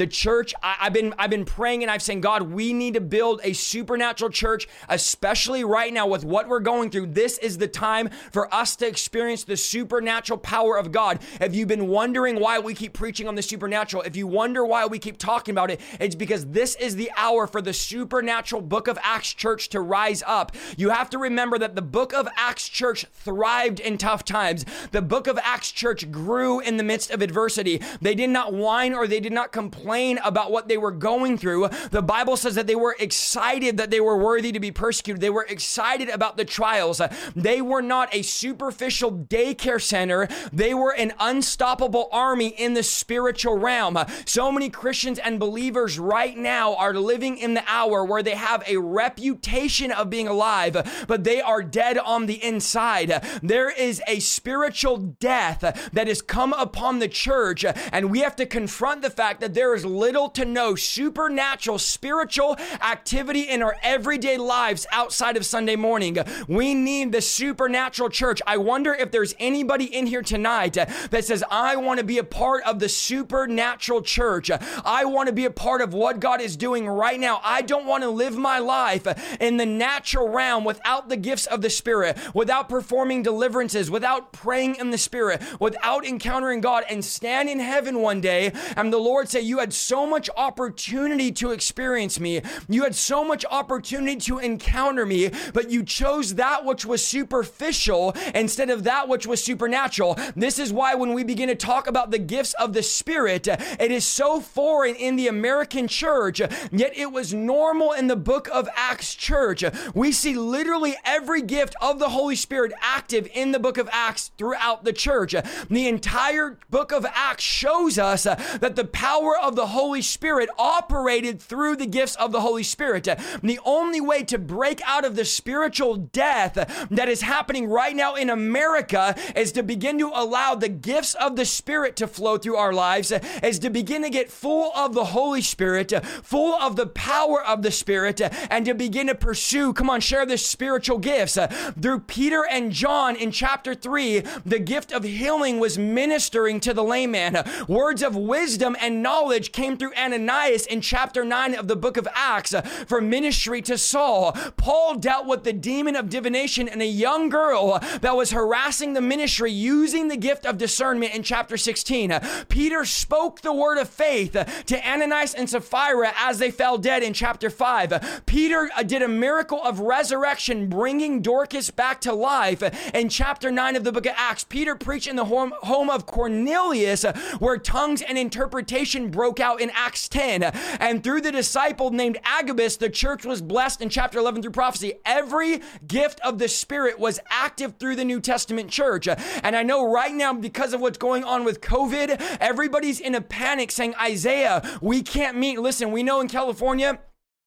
The church, I, have been I've been praying and I've saying, God, we need to build a supernatural church, especially right now with what we're going through. This is the time for us to experience the supernatural power of God. If you've been wondering why we keep preaching on the supernatural, if you wonder why we keep talking about it, it's because this is the hour for the supernatural book of Acts church to rise up. You have to remember that the book of Acts church thrived in tough times. The book of Acts church grew in the midst of adversity. They did not whine or they did not complain complain about what they were going through. The Bible says that they were excited that they were worthy to be persecuted. They were excited about the trials. They were not a superficial daycare center, they were an unstoppable army in the spiritual realm. So many Christians and believers right now are living in the hour where they have a reputation of being alive, but they are dead on the inside. There is a spiritual death that has come upon the church, and we have to confront the fact that there there little to no supernatural spiritual activity in our everyday lives outside of Sunday morning. We need the supernatural church. I wonder if there's anybody in here tonight that says, I want to be a part of the supernatural church. I want to be a part of what God is doing right now. I don't want to live my life in the natural realm without the gifts of the Spirit, without performing deliverances, without praying in the Spirit, without encountering God and stand in heaven one day and the Lord say, You had so much opportunity to experience me. You had so much opportunity to encounter me, but you chose that which was superficial instead of that which was supernatural. This is why when we begin to talk about the gifts of the Spirit, it is so foreign in the American church, yet it was normal in the book of Acts church. We see literally every gift of the Holy Spirit active in the book of Acts throughout the church. The entire book of Acts shows us that the power of of the Holy Spirit operated through the gifts of the Holy Spirit. The only way to break out of the spiritual death that is happening right now in America is to begin to allow the gifts of the Spirit to flow through our lives, is to begin to get full of the Holy Spirit, full of the power of the Spirit, and to begin to pursue, come on, share the spiritual gifts. Through Peter and John in chapter 3, the gift of healing was ministering to the layman. Words of wisdom and knowledge came through Ananias in chapter 9 of the book of Acts for ministry to Saul. Paul dealt with the demon of divination and a young girl that was harassing the ministry using the gift of discernment in chapter 16. Peter spoke the word of faith to Ananias and Sapphira as they fell dead in chapter 5. Peter uh, did a miracle of resurrection, bringing Dorcas back to life in chapter 9 of the book of Acts. Peter preached in the home of Cornelius where tongues and interpretation broke broke out in Acts 10. And through the disciple named Agabus, the church was blessed in chapter 11 through prophecy. Every gift of the Spirit was active through the New Testament church. And I know right now, because of what's going on with COVID, everybody's in a panic saying, Isaiah, we can't meet. Listen, we know in California,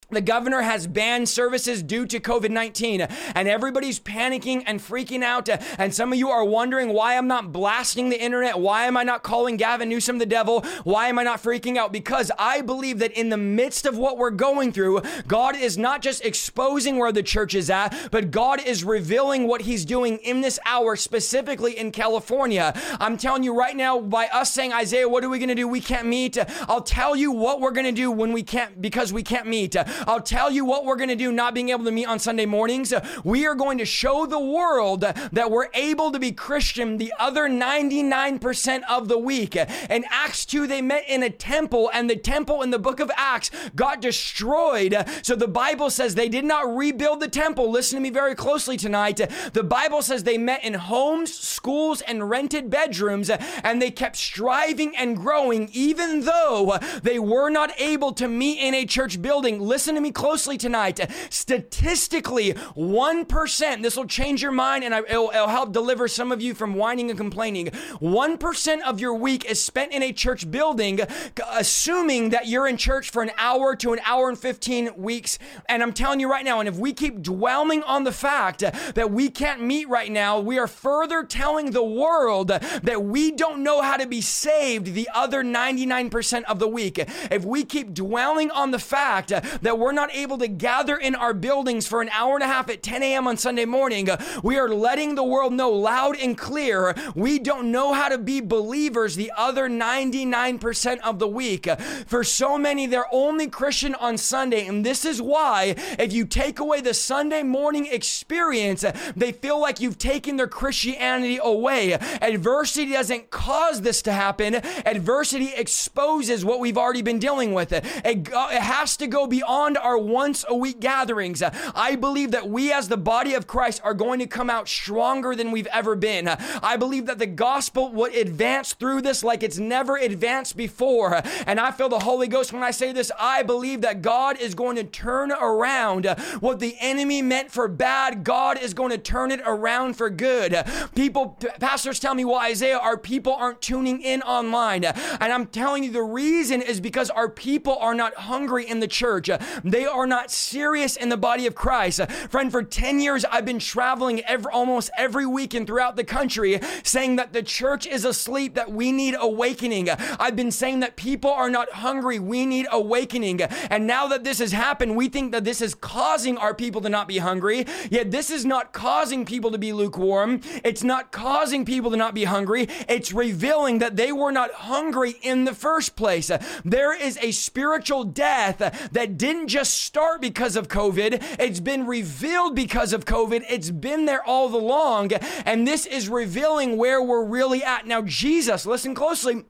the governor has banned services due to COVID 19, and everybody's panicking and freaking out. And some of you are wondering why I'm not blasting the internet. Why am I not calling Gavin Newsom the devil? Why am I not freaking out? Because I believe that in the midst of what we're going through, God is not just exposing where the church is at, but God is revealing what He's doing in this hour, specifically in California. I'm telling you right now, by us saying, Isaiah, what are we going to do? We can't meet. I'll tell you what we're going to do when we can't, because we can't meet. I'll tell you what we're going to do not being able to meet on Sunday mornings. We are going to show the world that we're able to be Christian the other 99% of the week. In Acts 2, they met in a temple, and the temple in the book of Acts got destroyed. So the Bible says they did not rebuild the temple. Listen to me very closely tonight. The Bible says they met in homes, schools, and rented bedrooms, and they kept striving and growing, even though they were not able to meet in a church building. Listen listen to me closely tonight. Statistically, 1%, this will change your mind and it'll, it'll help deliver some of you from whining and complaining. 1% of your week is spent in a church building, assuming that you're in church for an hour to an hour and 15 weeks. And I'm telling you right now, and if we keep dwelling on the fact that we can't meet right now, we are further telling the world that we don't know how to be saved the other 99% of the week, if we keep dwelling on the fact that we're not able to gather in our buildings for an hour and a half at 10 a.m. on Sunday morning, we are letting the world know loud and clear we don't know how to be believers the other 99% of the week. For so many, they're only Christian on Sunday. And this is why, if you take away the Sunday morning experience, they feel like you've taken their Christianity away. Adversity doesn't cause this to happen, adversity exposes what we've already been dealing with. It, it has to go beyond our once a week gatherings. I believe that we, as the body of Christ, are going to come out stronger than we've ever been. I believe that the gospel would advance through this like it's never advanced before. And I feel the Holy Ghost when I say this. I believe that God is going to turn around what the enemy meant for bad. God is going to turn it around for good. People, pastors tell me, well, Isaiah, our people aren't tuning in online. And I'm telling you, the reason is because our people are not hungry in the church. They are not serious in the body of Christ. Friend, for 10 years, I've been traveling every, almost every weekend throughout the country saying that the church is asleep, that we need awakening. I've been saying that people are not hungry. We need awakening. And now that this has happened, we think that this is causing our people to not be hungry. Yet this is not causing people to be lukewarm. It's not causing people to not be hungry. It's revealing that they were not hungry in the first place. There is a spiritual death that didn't just start because of COVID. It's been revealed because of COVID. It's been there all along. And this is revealing where we're really at. Now, Jesus, listen closely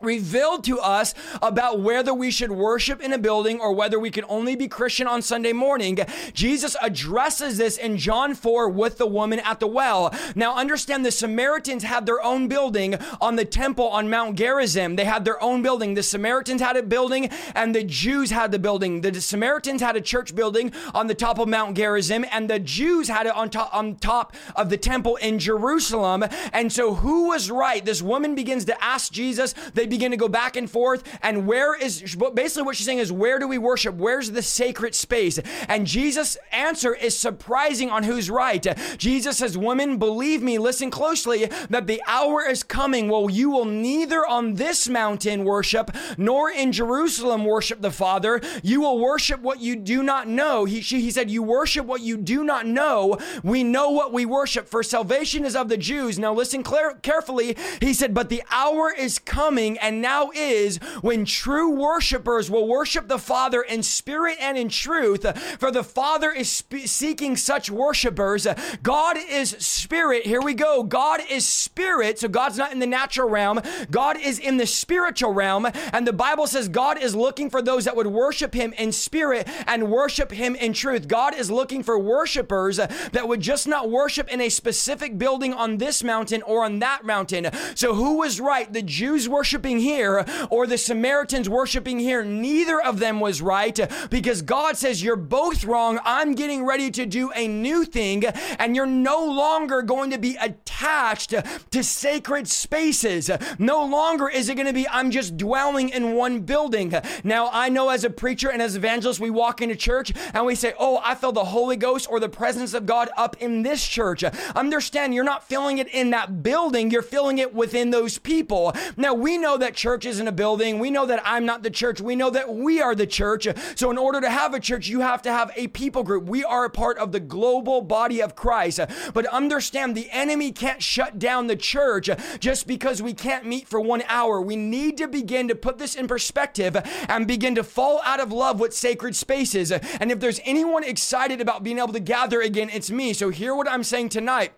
revealed to us about whether we should worship in a building or whether we can only be Christian on Sunday morning. Jesus addresses this in John 4 with the woman at the well. Now understand the Samaritans had their own building on the temple on Mount Gerizim. They had their own building. The Samaritans had a building and the Jews had the building. The Samaritans had a church building on the top of Mount Gerizim and the Jews had it on top on top of the temple in Jerusalem. And so who was right? This woman begins to ask Jesus, they they begin to go back and forth. And where is basically what she's saying is, where do we worship? Where's the sacred space? And Jesus' answer is surprising on who's right. Jesus says, Women, believe me, listen closely, that the hour is coming. Well, you will neither on this mountain worship nor in Jerusalem worship the Father. You will worship what you do not know. He, she, he said, You worship what you do not know. We know what we worship, for salvation is of the Jews. Now, listen clear, carefully. He said, But the hour is coming and now is when true worshipers will worship the Father in spirit and in truth. For the Father is sp- seeking such worshipers. God is spirit. Here we go. God is spirit. So God's not in the natural realm. God is in the spiritual realm. And the Bible says God is looking for those that would worship him in spirit and worship him in truth. God is looking for worshipers that would just not worship in a specific building on this mountain or on that mountain. So who was right? The Jews worship worshiping here or the Samaritans worshiping here, neither of them was right because God says, You're both wrong. I'm getting ready to do a new thing, and you're no longer going to be attached to sacred spaces. No longer is it going to be, I'm just dwelling in one building. Now, I know as a preacher and as evangelist, we walk into church and we say, Oh, I feel the Holy Ghost or the presence of God up in this church. Understand, you're not feeling it in that building, you're feeling it within those people. Now, we know know that church isn't a building. We know that I'm not the church. We know that we are the church. So, in order to have a church, you have to have a people group. We are a part of the global body of Christ. But understand the enemy can't shut down the church just because we can't meet for one hour. We need to begin to put this in perspective and begin to fall out of love with sacred spaces. And if there's anyone excited about being able to gather again, it's me. So, hear what I'm saying tonight.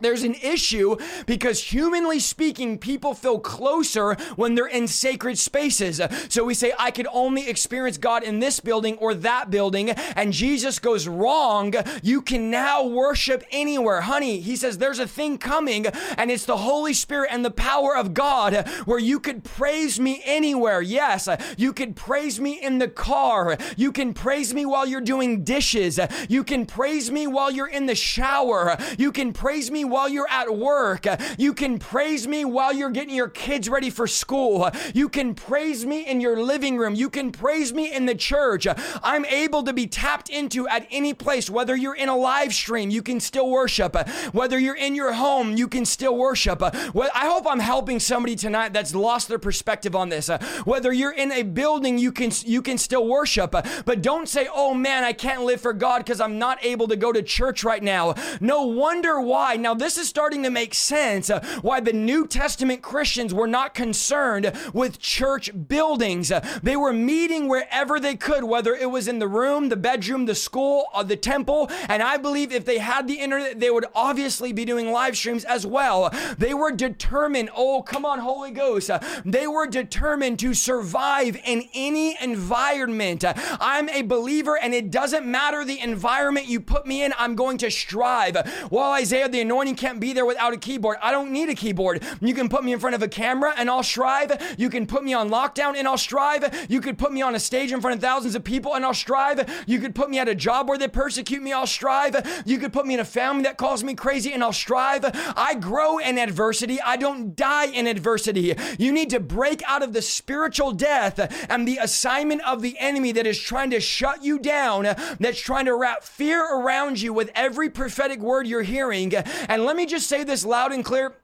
There's an issue because, humanly speaking, people feel closer when they're in sacred spaces. So we say, I could only experience God in this building or that building. And Jesus goes, Wrong. You can now worship anywhere. Honey, he says, There's a thing coming, and it's the Holy Spirit and the power of God where you could praise me anywhere. Yes, you could praise me in the car. You can praise me while you're doing dishes. You can praise me while you're in the shower. You can praise me while you're at work. You can praise me while you're getting your kids ready for school. You can praise me in your living room. You can praise me in the church. I'm able to be tapped into at any place, whether you're in a live stream, you can still worship. Whether you're in your home, you can still worship. I hope I'm helping somebody tonight that's lost their perspective on this. Whether you're in a building, you can you can still worship. But don't say, "Oh man, I can't live for God because I'm not able to go to church right now." No wonder why. Now this is starting to make sense uh, why the New Testament Christians were not concerned with church buildings. Uh, they were meeting wherever they could, whether it was in the room, the bedroom, the school, or the temple. And I believe if they had the internet, they would obviously be doing live streams as well. They were determined. Oh, come on, Holy Ghost. Uh, they were determined to survive in any environment. I'm a believer, and it doesn't matter the environment you put me in, I'm going to strive. While Isaiah, the anointing can't be there without a keyboard, I don't need a keyboard. You can put me in front of a camera and I'll strive. You can put me on lockdown and I'll strive. You could put me on a stage in front of thousands of people and I'll strive. You could put me at a job where they persecute me, I'll strive. You could put me in a family that calls me crazy and I'll strive. I grow in adversity. I don't die in adversity. You need to break out of the spiritual death and the assignment of the enemy that is trying to shut you down, that's trying to wrap fear around you with every prophetic word you're hearing. And let me just say this loud and clear.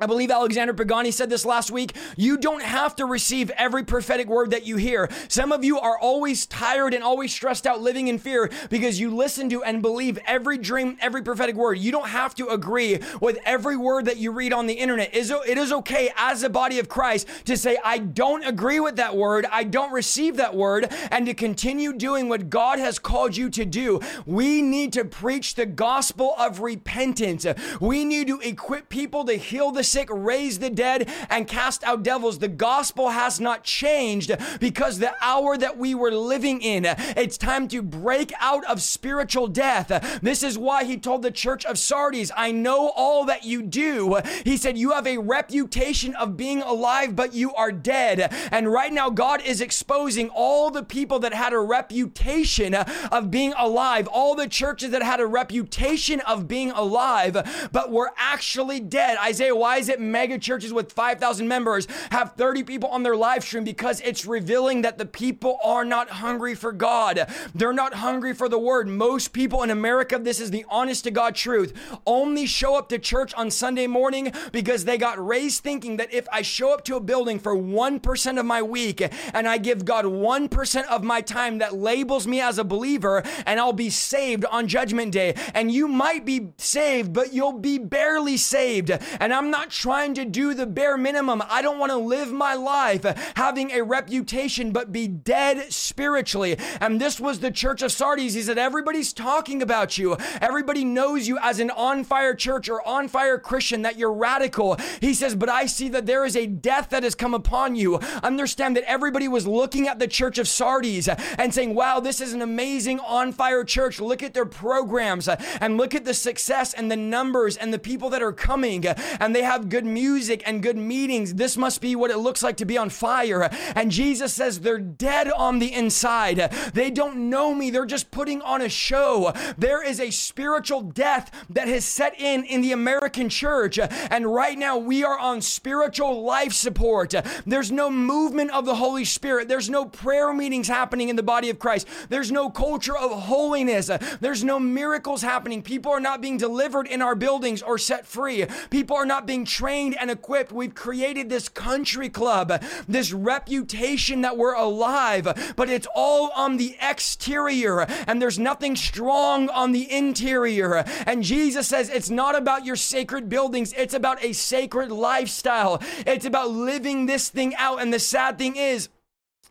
I believe Alexander Pagani said this last week. You don't have to receive every prophetic word that you hear. Some of you are always tired and always stressed out living in fear because you listen to and believe every dream, every prophetic word. You don't have to agree with every word that you read on the internet. It is okay as a body of Christ to say, I don't agree with that word. I don't receive that word and to continue doing what God has called you to do. We need to preach the gospel of repentance. We need to equip people to heal the sick, raise the dead, and cast out devils. The gospel has not changed because the hour that we were living in, it's time to break out of spiritual death. This is why he told the church of Sardis, I know all that you do. He said, You have a reputation of being alive, but you are dead. And right now, God is exposing all the people that had a reputation of being alive, all the churches that had a reputation of being alive, but were actually dead. Isaiah, why is it mega churches with 5,000 members have 30 people on their live stream? Because it's revealing that the people are not hungry for God. They're not hungry for the word. Most people in America, this is the honest to God truth, only show up to church on Sunday morning because they got raised thinking that if I show up to a building for 1% of my week and I give God 1% of my time, that labels me as a believer and I'll be saved on judgment day. And you might be saved, but you'll be barely saved. And I'm not trying to do the bare minimum. I don't want to live my life having a reputation but be dead spiritually. And this was the church of Sardis. He said, Everybody's talking about you. Everybody knows you as an on fire church or on fire Christian, that you're radical. He says, But I see that there is a death that has come upon you. Understand that everybody was looking at the church of Sardis and saying, Wow, this is an amazing on fire church. Look at their programs and look at the success and the numbers and the people that are coming. And they have have good music and good meetings. This must be what it looks like to be on fire. And Jesus says they're dead on the inside. They don't know me. They're just putting on a show. There is a spiritual death that has set in in the American church. And right now we are on spiritual life support. There's no movement of the Holy Spirit. There's no prayer meetings happening in the body of Christ. There's no culture of holiness. There's no miracles happening. People are not being delivered in our buildings or set free. People are not being trained and equipped. We've created this country club, this reputation that we're alive, but it's all on the exterior and there's nothing strong on the interior. And Jesus says it's not about your sacred buildings, it's about a sacred lifestyle. It's about living this thing out. And the sad thing is,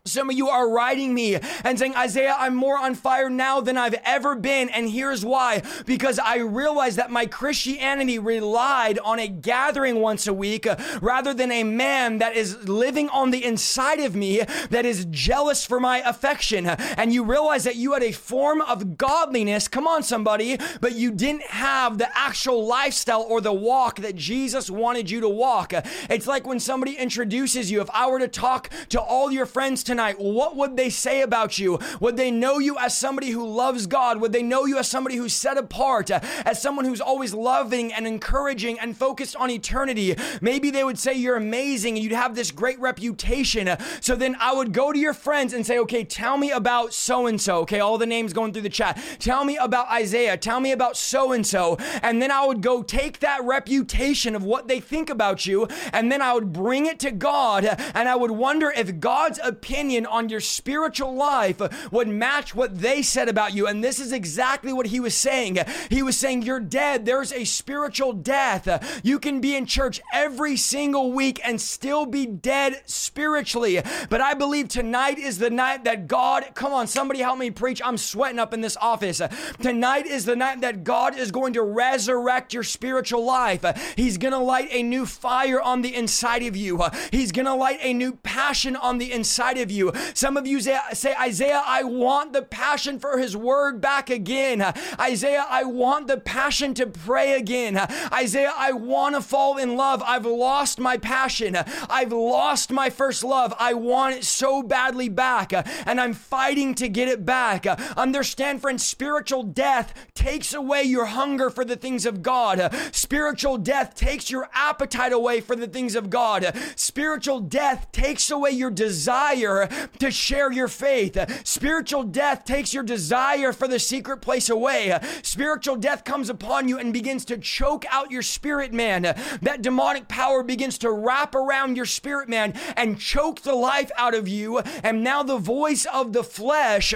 some of you are writing me and saying, Isaiah, I'm more on fire now than I've ever been. And here's why because I realized that my Christianity relied on a gathering once a week uh, rather than a man that is living on the inside of me that is jealous for my affection. And you realize that you had a form of godliness, come on, somebody, but you didn't have the actual lifestyle or the walk that Jesus wanted you to walk. It's like when somebody introduces you, if I were to talk to all your friends tonight, what would they say about you? Would they know you as somebody who loves God? Would they know you as somebody who's set apart, uh, as someone who's always loving and encouraging and focused on eternity? Maybe they would say you're amazing and you'd have this great reputation. So then I would go to your friends and say, okay, tell me about so and so. Okay, all the names going through the chat. Tell me about Isaiah. Tell me about so and so. And then I would go take that reputation of what they think about you and then I would bring it to God and I would wonder if God's opinion on your spiritual life would match what they said about you. And this is exactly what he was saying. He was saying, You're dead. There's a spiritual death. You can be in church every single week and still be dead spiritually. But I believe tonight is the night that God, come on, somebody help me preach. I'm sweating up in this office. Tonight is the night that God is going to resurrect your spiritual life. He's going to light a new fire on the inside of you. He's going to light a new passion on the inside of you. Some of you say, Isaiah, I want the passion for his word back again. Isaiah, I want the passion to pray again. Isaiah, I want to fall in love. I've lost my passion. I've lost my first love. I want it so badly back, and I'm fighting to get it back. Understand, friends, spiritual death takes away your hunger for the things of God. Spiritual death takes your appetite away for the things of God. Spiritual death takes away your desire to share your faith. Spiritual death takes your desire for the secret place away. Spiritual death comes upon you and begins to choke out your spirit man. That demonic power begins to wrap around your spirit man and choke the life out of you. And now the voice of the flesh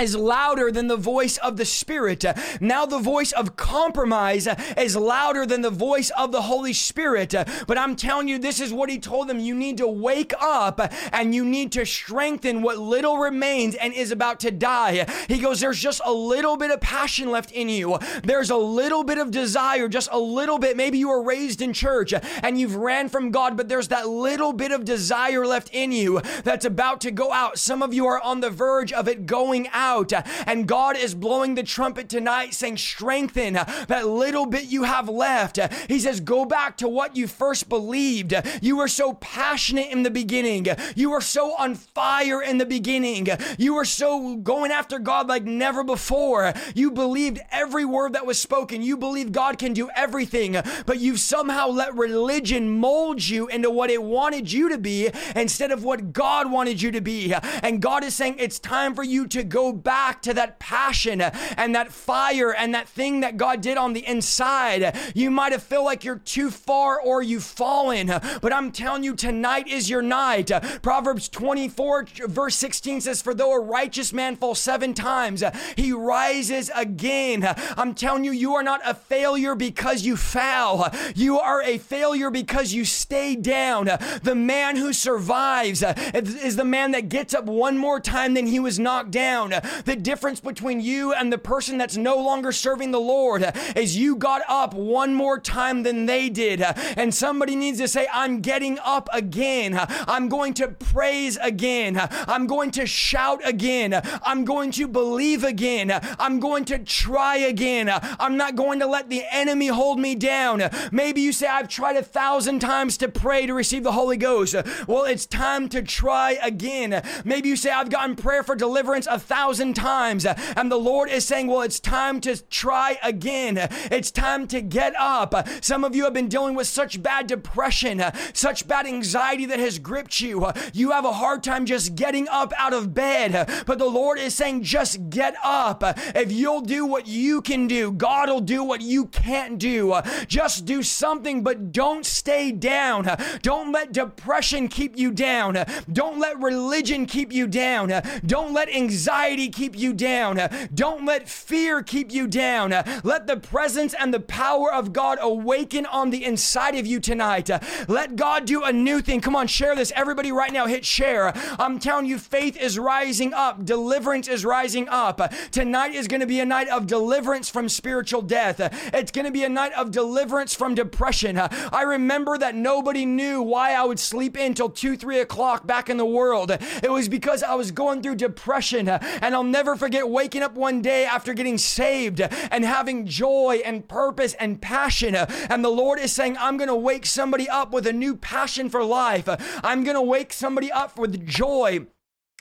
is louder than the voice of the Spirit. Now the voice of compromise is louder than the voice of the Holy Spirit. But I'm telling you, this is what he told them. You need to wake up and you need to strengthen what little remains and is about to die. He goes, There's just a little bit of passion left in you. There's a little bit of desire, just a little bit. Maybe you were raised in church and you've ran from God, but there's that little bit of desire left in you that's about to go out. Some of you are on the verge of it going out out. Uh, and God is blowing the trumpet tonight saying, strengthen uh, that little bit you have left. Uh, he says, go back to what you first believed. You were so passionate in the beginning. You were so on fire in the beginning. You were so going after God like never before. You believed every word that was spoken. You believed God can do everything, but you've somehow let religion mold you into what it wanted you to be instead of what God wanted you to be. And God is saying it's time for you to go back to that passion and that fire and that thing that God did on the inside. You might have felt like you're too far or you've fallen, but I'm telling you, tonight is your night. Proverbs 24, verse 16 says, For though a righteous man falls seven times, he rises again. I'm telling you, you are not a failure because you fell. You are a failure because you stay down. The man who survives is the man that gets up one more time than he was knocked down. The difference between you and the person that's no longer serving the Lord is you got up one more time than they did. And somebody needs to say, I'm getting up again. I'm going to praise again. I'm going to shout again. I'm going to believe again. I'm going to try again. I'm not going to let the enemy hold me down. Maybe you say, I've tried a thousand times to pray to receive the Holy Ghost. Well, it's time to try again. Maybe you say, I've gotten prayer for deliverance a thousand thousand times. And the Lord is saying, Well, it's time to try again. It's time to get up. Some of you have been dealing with such bad depression, such bad anxiety that has gripped you. You have a hard time just getting up out of bed. But the Lord is saying, Just get up. If you'll do what you can do, God will do what you can't do. Just do something, but don't stay down. Don't let depression keep you down. Don't let religion keep you down. Don't let anxiety keep you down. Don't let fear keep you down. Let the presence and the power of God awaken on the inside of you tonight. Let God do a new thing. Come on, share this. Everybody, right now, hit share. I'm telling you, faith is rising up, deliverance is rising up. Tonight is going to be a night of deliverance from spiritual death. It's going to be a night of deliverance from depression. I remember that nobody knew why I would sleep in till 2, 3 o'clock back in the world. It was because I was going through depression and I'll never forget waking up one day after getting saved and having joy and purpose and passion. And the Lord is saying, I'm going to wake somebody up with a new passion for life. I'm going to wake somebody up with joy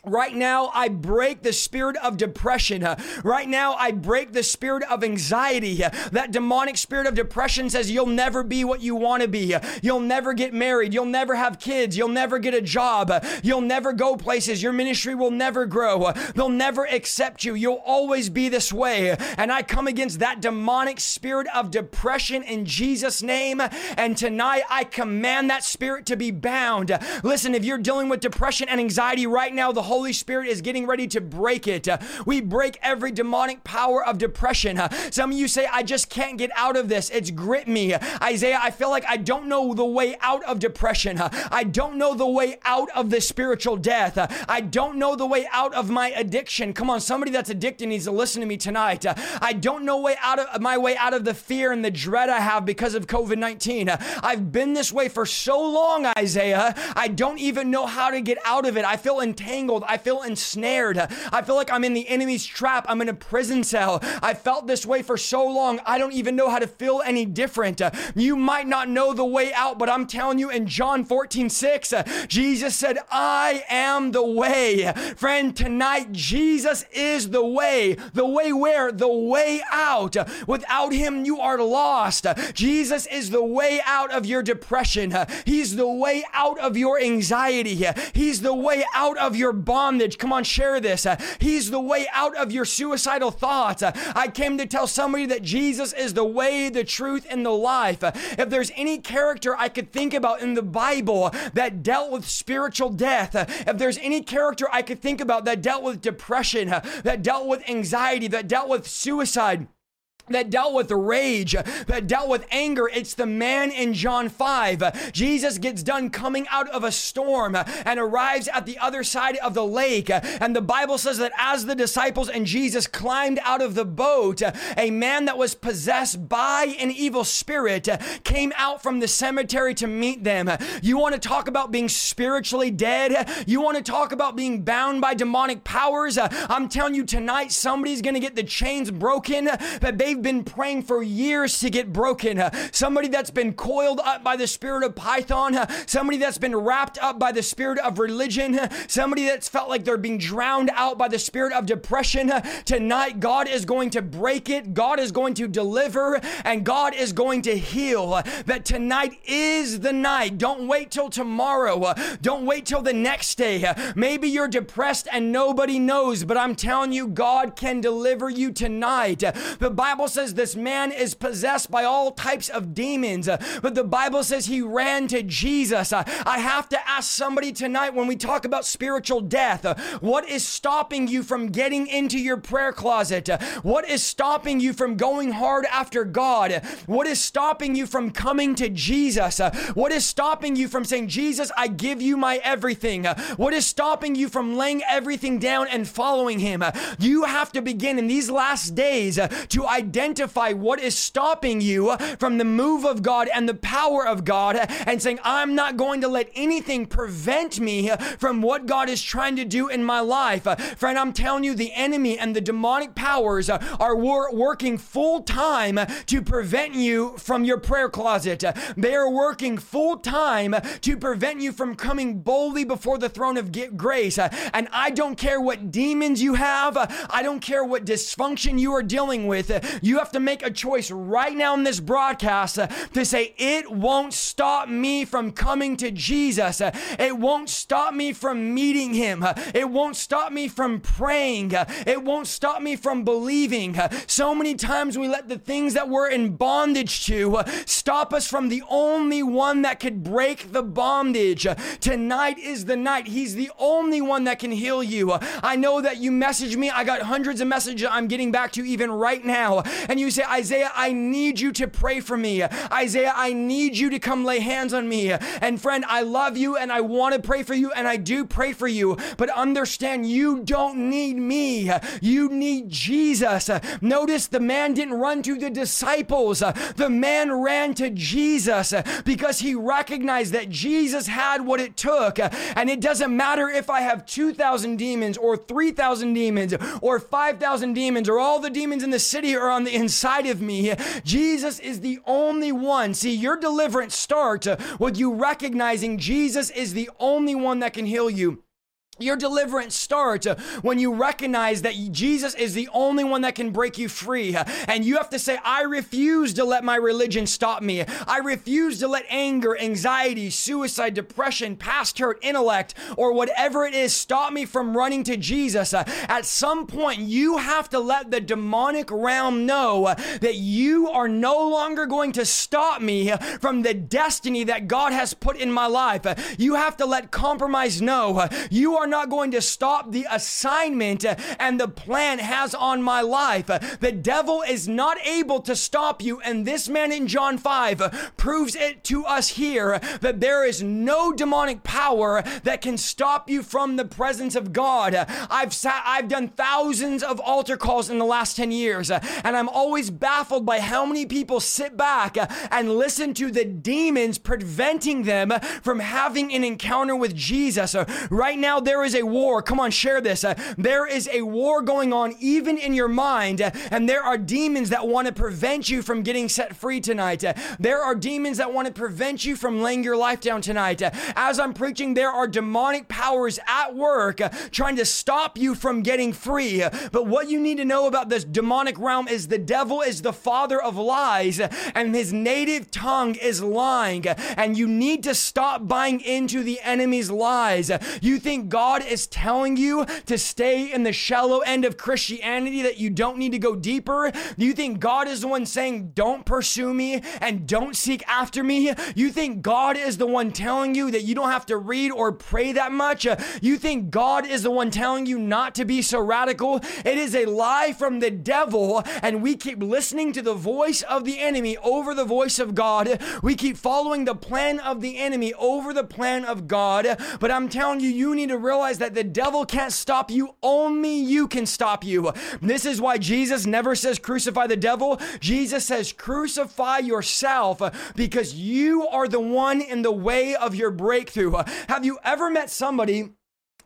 Right now, I break the spirit of depression. Right now, I break the spirit of anxiety. That demonic spirit of depression says you'll never be what you want to be. You'll never get married. You'll never have kids. You'll never get a job. You'll never go places. Your ministry will never grow. They'll never accept you. You'll always be this way. And I come against that demonic spirit of depression in Jesus' name. And tonight, I command that spirit to be bound. Listen, if you're dealing with depression and anxiety right now, the Holy Spirit is getting ready to break it. Uh, we break every demonic power of depression. Uh, some of you say, I just can't get out of this. It's grit me. Isaiah, I feel like I don't know the way out of depression. Uh, I don't know the way out of the spiritual death. I don't know the way out of my addiction. Come on, somebody that's addicted needs to listen to me tonight. I don't know way out of my way out of the fear and the dread I have because of COVID 19. I've been this way for so long, Isaiah. I don't even know how to get out of it. I feel entangled I feel ensnared. I feel like I'm in the enemy's trap. I'm in a prison cell. I felt this way for so long. I don't even know how to feel any different. You might not know the way out, but I'm telling you in John 14, 6, Jesus said, I am the way. Friend, tonight, Jesus is the way. The way where? The way out. Without him, you are lost. Jesus is the way out of your depression. He's the way out of your anxiety. He's the way out of your bondage. Come on, share this. Uh, he's the way out of your suicidal thoughts. Uh, I came to tell somebody that Jesus is the way, the truth, and the life. Uh, if there's any character I could think about in the Bible that dealt with spiritual death, if there's any character I could think about that dealt with depression, that dealt with anxiety, that dealt with suicide, that dealt with rage, that dealt with anger. It's the man in John 5. Jesus gets done coming out of a storm and arrives at the other side of the lake. And the Bible says that as the disciples and Jesus climbed out of the boat, a man that was possessed by an evil spirit came out from the cemetery to meet them. You want to talk about being spiritually dead? You want to talk about being bound by demonic powers? I'm telling you tonight, somebody's going to get the chains broken that they've been praying for years to get broken. Uh, somebody that's been coiled up by the spirit of Python. Uh, somebody that's been wrapped up by the spirit of religion. Uh, somebody that's felt like they're being drowned out by the spirit of depression. Tonight, God is going to break it. God is going to deliver and God is going to heal. That tonight is the night. Don't wait till tomorrow. Don't wait till the next day. Maybe you're depressed and nobody knows, but I'm telling you, God can deliver you tonight. The Bible says this man is possessed by all types of demons, uh, but the Bible says he ran to Jesus. Uh, I have to ask somebody tonight when we talk about spiritual death, uh, what is stopping you from getting into your prayer closet? What is stopping you from going hard after God? What is stopping you from coming to Jesus? What is stopping you from saying, Jesus, I give you my everything? What is stopping you from laying everything down and following Him? You have to begin in these last days to identify identify what is stopping you from the move of God and the power of God and saying, I'm not going to let anything prevent me from what God is trying to do in my life. Friend, I'm telling you, the enemy and the demonic powers are wor- working full time to prevent you from your prayer closet. They are working full time to prevent you from coming boldly before the throne of grace. And I don't care what demons you have, I don't care what dysfunction you are dealing with. You have to make a choice right now in this broadcast to say, It won't stop me from coming to Jesus. It won't stop me from meeting Him. It won't stop me from praying. It won't stop me from believing. So many times we let the things that we're in bondage to stop us from the only one that could break the bondage. Tonight is the night. He's the only one that can heal you. I know that you message me. I got hundreds of messages I'm getting back to even right now and you say, Isaiah, I need you to pray for me. Isaiah, I need you to come lay hands on me. And friend, I love you and I want to pray for you and I do pray for you. But understand, you don't need me. You need Jesus. Notice the man didn't run to the disciples, the man ran to Jesus because he recognized that Jesus had what it took. And it doesn't matter if I have 2,000 demons or 3,000 demons or 5,000 demons or all the demons in the city are on the inside of me. Jesus is the only one. See, your deliverance starts with you recognizing Jesus is the only one that can heal you. Your deliverance starts uh, when you recognize that Jesus is the only one that can break you free. Uh, and you have to say, I refuse to let my religion stop me. I refuse to let anger, anxiety, suicide, depression, past hurt, intellect, or whatever it is stop me from running to Jesus. Uh, at some point, you have to let the demonic realm know that you are no longer going to stop me from the destiny that God has put in my life. You have to let compromise know you are not going to stop the assignment and the plan has on my life. The devil is not able to stop you. And this man in John 5 proves it to us here that there is no demonic power that can stop you from the presence of God. I've sat, I've done thousands of altar calls in the last 10 years, and I'm always baffled by how many people sit back and listen to the demons preventing them from having an encounter with Jesus. Right now, there there is a war. Come on, share this. Uh, there is a war going on even in your mind, uh, and there are demons that want to prevent you from getting set free tonight. Uh, there are demons that want to prevent you from laying your life down tonight. Uh, as I'm preaching, there are demonic powers at work uh, trying to stop you from getting free. Uh, but what you need to know about this demonic realm is the devil is the father of lies, and his native tongue is lying. And you need to stop buying into the enemy's lies. You think God God is telling you to stay in the shallow end of Christianity, that you don't need to go deeper? Do you think God is the one saying, don't pursue me and don't seek after me? You think God is the one telling you that you don't have to read or pray that much? You think God is the one telling you not to be so radical? It is a lie from the devil, and we keep listening to the voice of the enemy over the voice of God. We keep following the plan of the enemy over the plan of God. But I'm telling you, you need to realize that the devil can't stop you, only you can stop you. This is why Jesus never says crucify the devil. Jesus says crucify yourself because you are the one in the way of your breakthrough. Have you ever met somebody?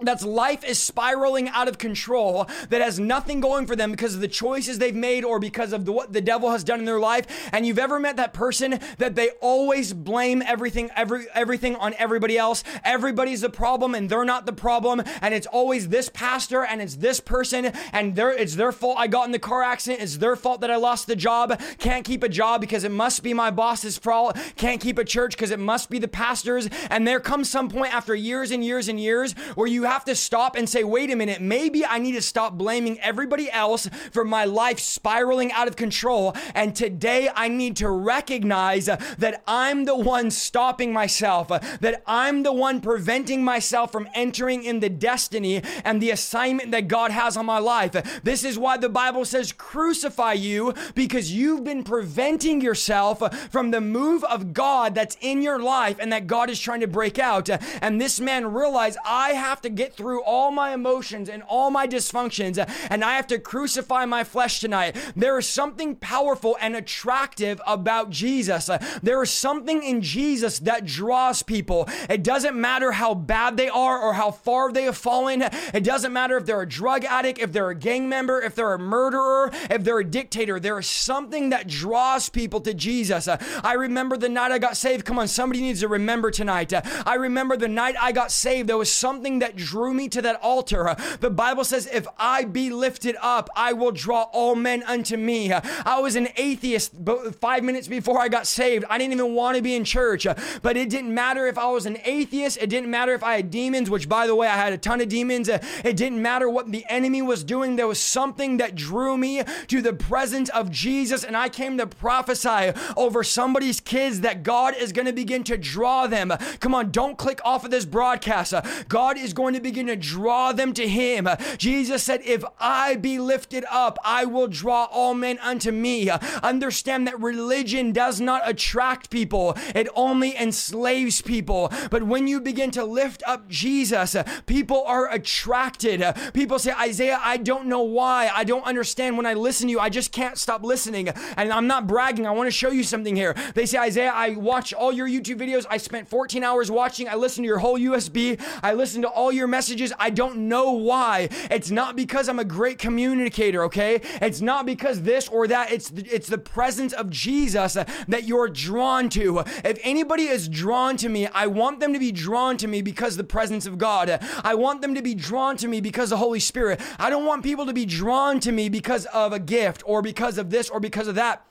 That's life is spiraling out of control that has nothing going for them because of the choices they've made or because of the, what the devil has done in their life. And you've ever met that person that they always blame everything every everything on everybody else? Everybody's the problem and they're not the problem. And it's always this pastor and it's this person and they it's their fault I got in the car accident. It's their fault that I lost the job. Can't keep a job because it must be my boss's fault. Can't keep a church because it must be the pastor's. And there comes some point after years and years and years where you have to stop and say, wait a minute, maybe I need to stop blaming everybody else for my life spiraling out of control. And today I need to recognize that I'm the one stopping myself, that I'm the one preventing myself from entering in the destiny and the assignment that God has on my life. This is why the Bible says, crucify you, because you've been preventing yourself from the move of God that's in your life and that God is trying to break out. And this man realized, I have to get through all my emotions and all my dysfunctions, and I have to crucify my flesh tonight. There is something powerful and attractive about Jesus. There is something in Jesus that draws people. It doesn't matter how bad they are or how far they have fallen. It doesn't matter if they're a drug addict, if they're a gang member, if they're a murderer, if they're a dictator. There is something that draws people to Jesus. I remember the night I got saved. Come on, somebody needs to remember tonight. I remember the night I got saved. There was something that drew me to that altar. The Bible says, If I be lifted up, I will draw all men unto me. I was an atheist five minutes before I got saved. I didn't even want to be in church, but it didn't matter if I was an atheist. It didn't matter if I had demons, which, by the way, I had a ton of demons. It didn't matter what the enemy was doing. There was something that drew me to the presence of Jesus, and I came to prophesy over somebody's kids that God is going to begin to draw them. Come on, don't click off of this broadcast. God is going to begin to draw them to Him. Jesus said, If I be lifted up, I will draw all men unto me. Understand that religion does not attract people, it only enslaves people. But when you begin to lift up Jesus, people are attracted. People say, Isaiah, I don't know why. I don't understand when I listen to you. I just can't stop listening. And I'm not bragging. I want to show you something here. They say, Isaiah, I watch all your YouTube videos. I spent 14 hours watching. I listened to your whole USB. I listened to all your your messages, I don't know why. It's not because I'm a great communicator, okay? It's not because this or that. It's it's the presence of Jesus that you're drawn to. If anybody is drawn to me, I want them to be drawn to me because the presence of God. I want them to be drawn to me because the Holy Spirit. I don't want people to be drawn to me because of a gift or because of this or because of that.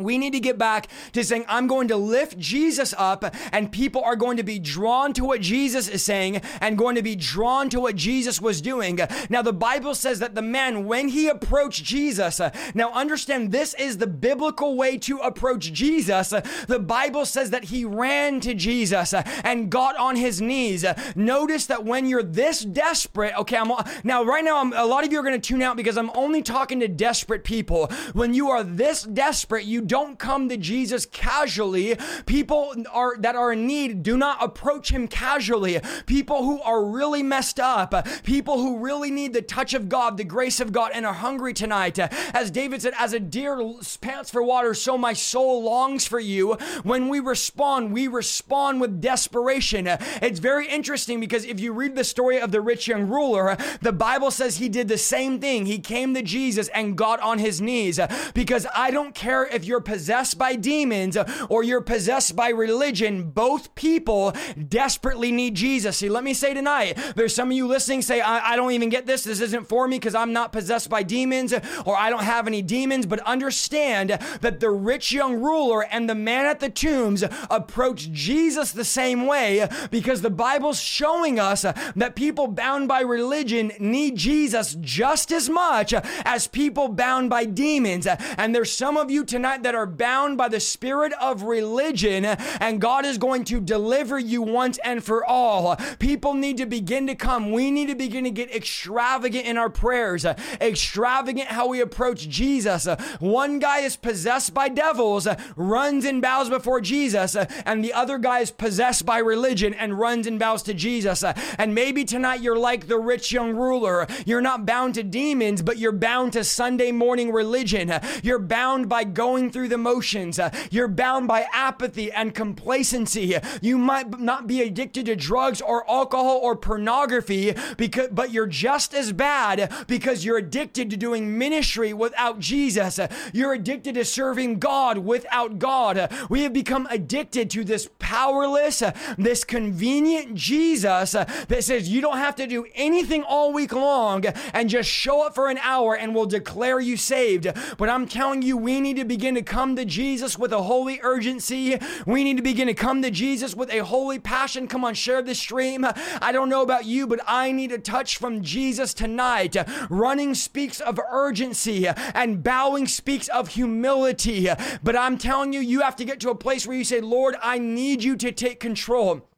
We need to get back to saying, I'm going to lift Jesus up, and people are going to be drawn to what Jesus is saying and going to be drawn to what Jesus was doing. Now, the Bible says that the man, when he approached Jesus, now understand this is the biblical way to approach Jesus. The Bible says that he ran to Jesus and got on his knees. Notice that when you're this desperate, okay, I'm now right now, I'm, a lot of you are going to tune out because I'm only talking to desperate people. When you are this desperate, you don't come to Jesus casually. People are that are in need do not approach him casually. People who are really messed up, people who really need the touch of God, the grace of God, and are hungry tonight. As David said, as a deer pants for water, so my soul longs for you. When we respond, we respond with desperation. It's very interesting because if you read the story of the rich young ruler, the Bible says he did the same thing. He came to Jesus and got on his knees because I don't care if you're you're possessed by demons or you're possessed by religion, both people desperately need Jesus. See, let me say tonight, there's some of you listening say, I, I don't even get this. This isn't for me because I'm not possessed by demons or I don't have any demons. But understand that the rich young ruler and the man at the tombs approached Jesus the same way because the Bible's showing us that people bound by religion need Jesus just as much as people bound by demons. And there's some of you tonight that that are bound by the spirit of religion, and God is going to deliver you once and for all. People need to begin to come. We need to begin to get extravagant in our prayers, extravagant how we approach Jesus. One guy is possessed by devils, runs and bows before Jesus, and the other guy is possessed by religion and runs and bows to Jesus. And maybe tonight you're like the rich young ruler. You're not bound to demons, but you're bound to Sunday morning religion. You're bound by going through through the motions. Uh, you're bound by apathy and complacency. You might not be addicted to drugs or alcohol or pornography because but you're just as bad because you're addicted to doing ministry without Jesus. You're addicted to serving God without God. We have become addicted to this powerless, this convenient Jesus that says you don't have to do anything all week long and just show up for an hour and we'll declare you saved. But I'm telling you, we need to begin to come to Jesus with a holy urgency. We need to begin to come to Jesus with a holy passion. Come on, share this stream. I don't know about you, but I need a touch from Jesus tonight. Running speaks of urgency and bowing speaks of humility. But I'm telling you, you have to get to a place where you say, Lord, I need you to take control.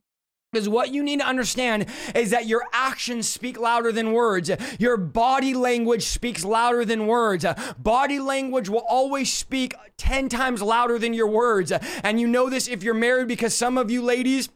Because what you need to understand is that your actions speak louder than words. Your body language speaks louder than words. Body language will always speak 10 times louder than your words. And you know this if you're married because some of you ladies,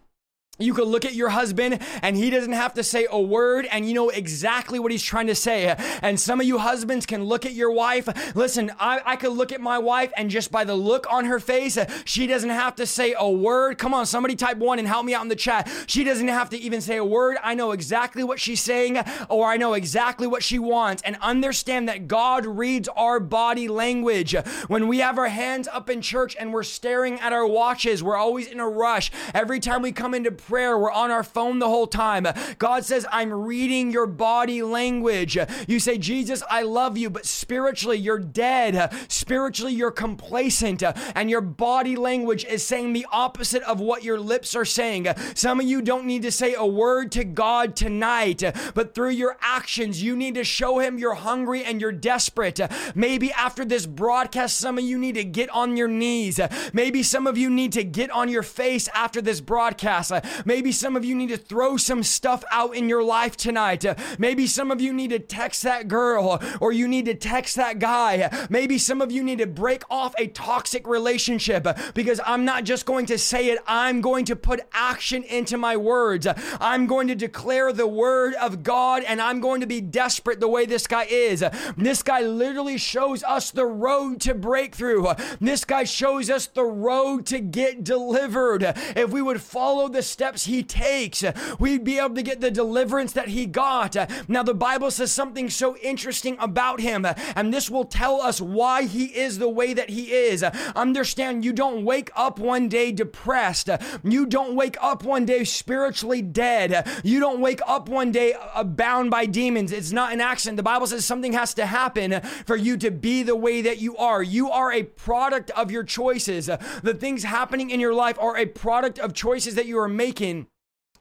you could look at your husband and he doesn't have to say a word and you know exactly what he's trying to say. And some of you husbands can look at your wife. Listen, I, I could look at my wife and just by the look on her face, she doesn't have to say a word. Come on, somebody type one and help me out in the chat. She doesn't have to even say a word. I know exactly what she's saying or I know exactly what she wants. And understand that God reads our body language. When we have our hands up in church and we're staring at our watches, we're always in a rush. Every time we come into prayer. We're on our phone the whole time. God says, I'm reading your body language. You say, Jesus, I love you, but spiritually you're dead. Spiritually you're complacent. And your body language is saying the opposite of what your lips are saying. Some of you don't need to say a word to God tonight, but through your actions, you need to show Him you're hungry and you're desperate. Maybe after this broadcast, some of you need to get on your knees. Maybe some of you need to get on your face after this broadcast. Maybe some of you need to throw some stuff out in your life tonight. Uh, maybe some of you need to text that girl uh, or you need to text that guy. Uh, maybe some of you need to break off a toxic relationship because I'm not just going to say it, I'm going to put action into my words. I'm going to declare the word of God and I'm going to be desperate the way this guy is. This guy literally shows us the road to breakthrough. This guy shows us the road to get delivered. If we would follow the steps steps he takes, we'd be able to get the deliverance that he got. Now, the Bible says something so interesting about him, and this will tell us why he is the way that he is. Understand, you don't wake up one day depressed, you don't wake up one day spiritually dead, you don't wake up one day uh, bound by demons. It's not an accident. The Bible says something has to happen for you to be the way that you are. You are a product of your choices. The things happening in your life are a product of choices that you are making. Lincoln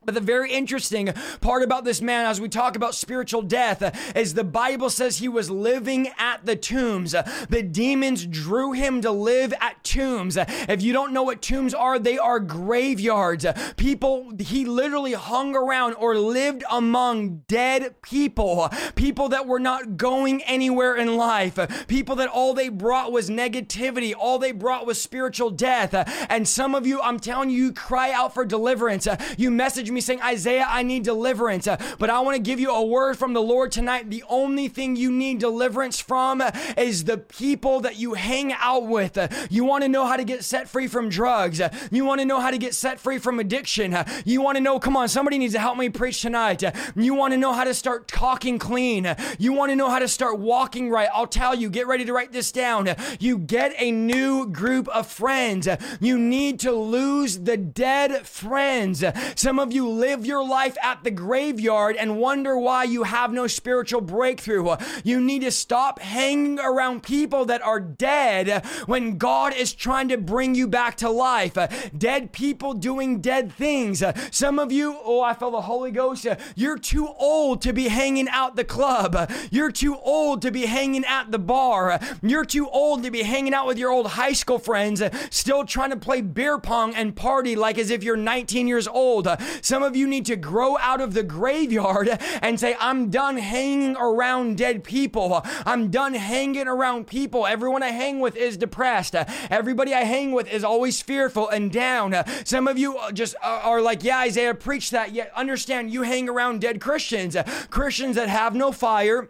but the very interesting part about this man, as we talk about spiritual death, is the Bible says he was living at the tombs. The demons drew him to live at tombs. If you don't know what tombs are, they are graveyards. People, he literally hung around or lived among dead people, people that were not going anywhere in life, people that all they brought was negativity, all they brought was spiritual death. And some of you, I'm telling you, you cry out for deliverance. You message me saying, Isaiah, I need deliverance. Uh, but I want to give you a word from the Lord tonight. The only thing you need deliverance from is the people that you hang out with. You want to know how to get set free from drugs. You want to know how to get set free from addiction. You want to know, come on, somebody needs to help me preach tonight. You want to know how to start talking clean. You want to know how to start walking right. I'll tell you, get ready to write this down. You get a new group of friends. You need to lose the dead friends. Some of you live your life at the graveyard and wonder why you have no spiritual breakthrough. You need to stop hanging around people that are dead when God is trying to bring you back to life. Dead people doing dead things. Some of you, oh, I feel the Holy Ghost. You're too old to be hanging out the club. You're too old to be hanging at the bar. You're too old to be hanging out with your old high school friends, still trying to play beer pong and party like as if you're 19 years old. Some some of you need to grow out of the graveyard and say, I'm done hanging around dead people. I'm done hanging around people. Everyone I hang with is depressed. Everybody I hang with is always fearful and down. Some of you just are like, yeah, Isaiah, preach that. Yet understand you hang around dead Christians, Christians that have no fire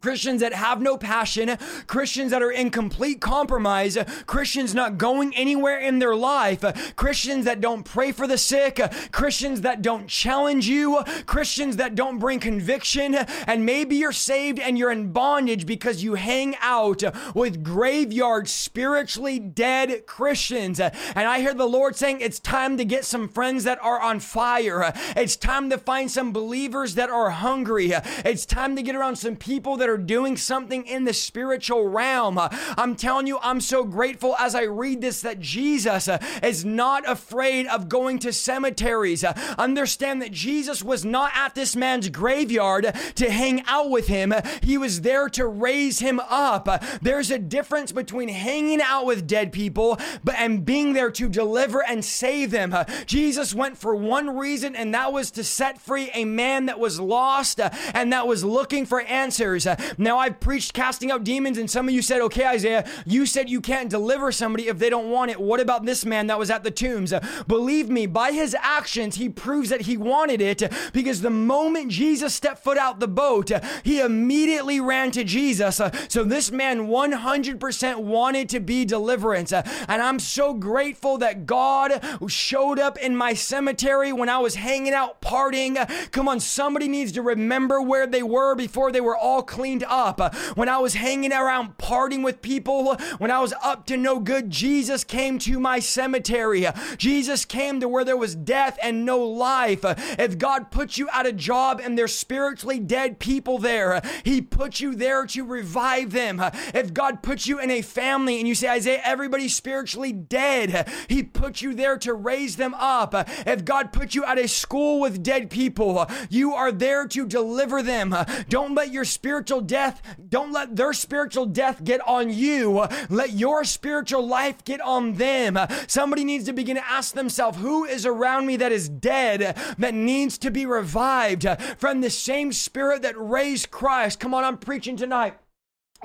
Christians that have no passion, Christians that are in complete compromise, Christians not going anywhere in their life, Christians that don't pray for the sick, Christians that don't challenge you, Christians that don't bring conviction, and maybe you're saved and you're in bondage because you hang out with graveyard spiritually dead Christians. And I hear the Lord saying it's time to get some friends that are on fire. It's time to find some believers that are hungry. It's time to get around some people that are doing something in the spiritual realm. Uh, I'm telling you, I'm so grateful as I read this that Jesus uh, is not afraid of going to cemeteries. Uh, understand that Jesus was not at this man's graveyard to hang out with him, he was there to raise him up. There's a difference between hanging out with dead people and being there to deliver and save them. Jesus went for one reason, and that was to set free a man that was lost and that was looking for answers. Uh, now, I've preached casting out demons, and some of you said, okay, Isaiah, you said you can't deliver somebody if they don't want it. What about this man that was at the tombs? Uh, believe me, by his actions, he proves that he wanted it because the moment Jesus stepped foot out the boat, uh, he immediately ran to Jesus. So this man 100% wanted to be deliverance. And I'm so grateful that God showed up in my cemetery when I was hanging out partying. Come on, somebody needs to remember where they were before they were all clean cleaned up. When I was hanging around partying with people, when I was up to no good, Jesus came to my cemetery. Jesus came to where there was death and no life. If God put you at a job and there's spiritually dead people there, He put you there to revive them. If God put you in a family and you say, Isaiah, everybody's spiritually dead, He put you there to raise them up. If God put you at a school with dead people, you are there to deliver them. Don't let your spiritual spiritual death, don't let their spiritual death get on you. Let your spiritual life get on them. Somebody needs to begin to ask themselves, who is around me that is dead, that needs to be revived from the same spirit that raised Christ? Come on, I'm preaching tonight.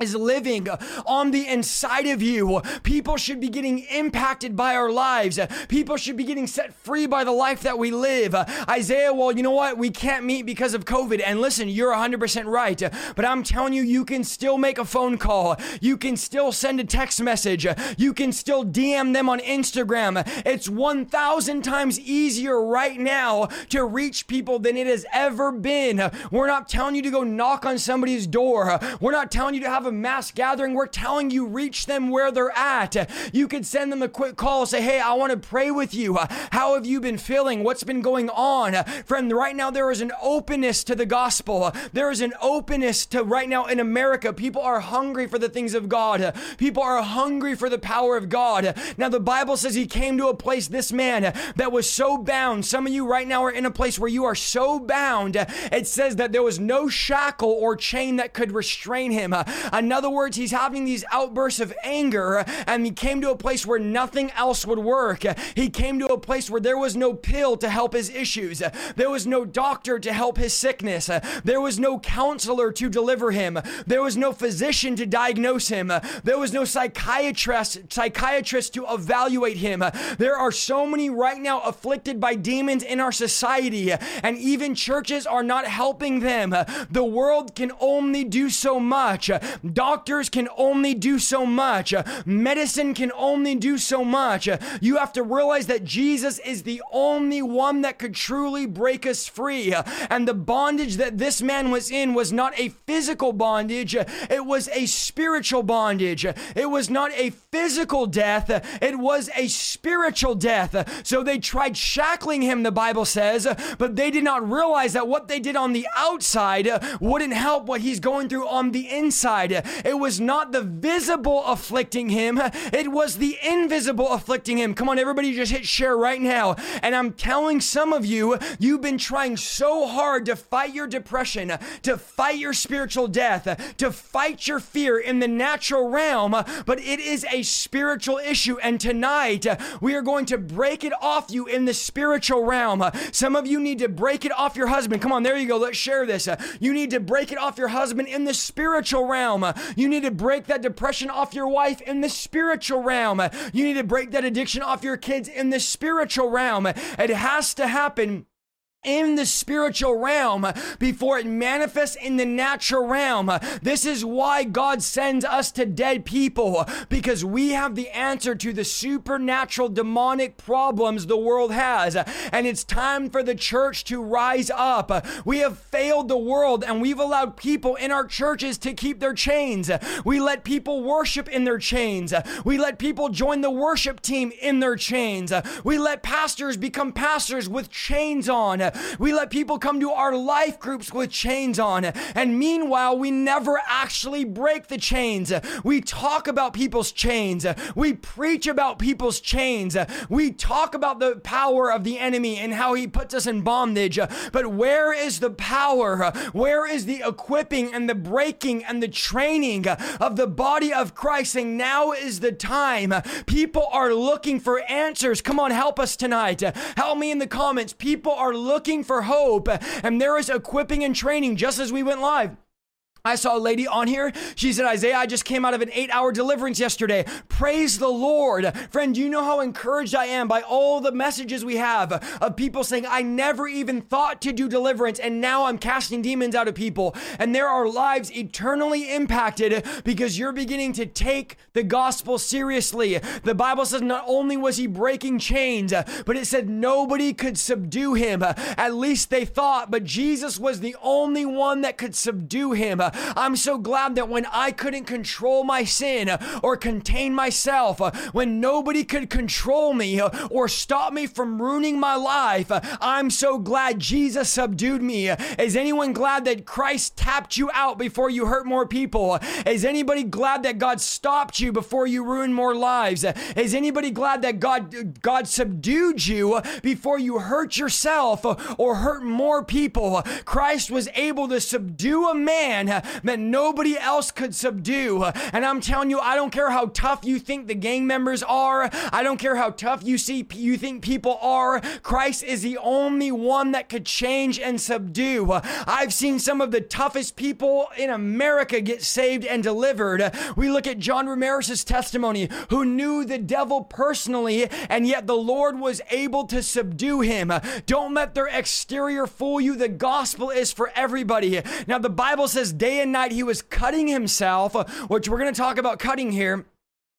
Is living on the inside of you. People should be getting impacted by our lives. People should be getting set free by the life that we live. Isaiah, well, you know what? We can't meet because of COVID. And listen, you're 100% right. But I'm telling you, you can still make a phone call. You can still send a text message. You can still DM them on Instagram. It's 1,000 times easier right now to reach people than it has ever been. We're not telling you to go knock on somebody's door. We're not telling you to have a mass gathering, we're telling you reach them where they're at. You could send them a quick call, say, hey, I want to pray with you. How have you been feeling? What's been going on? Friend, right now there is an openness to the gospel. There is an openness to right now in America. People are hungry for the things of God. People are hungry for the power of God. Now, the Bible says he came to a place, this man, that was so bound. Some of you right now are in a place where you are so bound. It says that there was no shackle or chain that could restrain him. In other words, he's having these outbursts of anger, and he came to a place where nothing else would work. He came to a place where there was no pill to help his issues, there was no doctor to help his sickness, there was no counselor to deliver him, there was no physician to diagnose him, there was no psychiatrist psychiatrist to evaluate him. There are so many right now afflicted by demons in our society, and even churches are not helping them. The world can only do so much. Doctors can only do so much. Medicine can only do so much. You have to realize that Jesus is the only one that could truly break us free. And the bondage that this man was in was not a physical bondage, it was a spiritual bondage. It was not a physical death, it was a spiritual death. So they tried shackling him, the Bible says, but they did not realize that what they did on the outside wouldn't help what he's going through on the inside. It was not the visible afflicting him, it was the invisible afflicting him. Come on, everybody, just hit share right now. And I'm telling some of you, you've been trying so hard to fight your depression, to fight your spiritual death, to fight your fear in the natural realm, but it is a spiritual issue. And tonight, we are going to break it off you in the spiritual realm. Some of you need to break it off your husband. Come on, there you go. Let's share this. You need to break it off your husband in the spiritual realm. You need to break that depression off your wife in the spiritual realm. You need to break that addiction off your kids in the spiritual realm. It has to happen in the spiritual realm before it manifests in the natural realm. This is why God sends us to dead people because we have the answer to the supernatural demonic problems the world has. And it's time for the church to rise up. We have failed the world and we've allowed people in our churches to keep their chains. We let people worship in their chains. We let people join the worship team in their chains. We let pastors become pastors with chains on. We let people come to our life groups with chains on. And meanwhile, we never actually break the chains. We talk about people's chains. We preach about people's chains. We talk about the power of the enemy and how he puts us in bondage. But where is the power? Where is the equipping and the breaking and the training of the body of Christ? Saying now is the time. People are looking for answers. Come on, help us tonight. Help me in the comments. People are looking looking for hope, and there is equipping and training just as we went live. I saw a lady on here. She said, Isaiah, I just came out of an eight hour deliverance yesterday. Praise the Lord. Friend, you know how encouraged I am by all the messages we have of people saying, I never even thought to do deliverance, and now I'm casting demons out of people. And there are lives eternally impacted because you're beginning to take the gospel seriously. The Bible says not only was he breaking chains, but it said nobody could subdue him. At least they thought, but Jesus was the only one that could subdue him. I'm so glad that when I couldn't control my sin uh, or contain myself, uh, when nobody could control me uh, or stop me from ruining my life, I'm so glad Jesus subdued me. Is anyone glad that Christ tapped you out before you hurt more people? Is anybody glad that God stopped you before you ruined more lives? Is anybody glad that God God subdued you before you hurt yourself or hurt more people? Christ was able to subdue a man that nobody else could subdue. And I'm telling you, I don't care how tough you think the gang members are. I don't care how tough you see you think people are. Christ is the only one that could change and subdue. I've seen some of the toughest people in America get saved and delivered. We look at John Ramirez's testimony, who knew the devil personally, and yet the Lord was able to subdue him. Don't let their exterior fool you. The gospel is for everybody. Now, the Bible says day and night he was cutting himself, uh, which we're going to talk about cutting here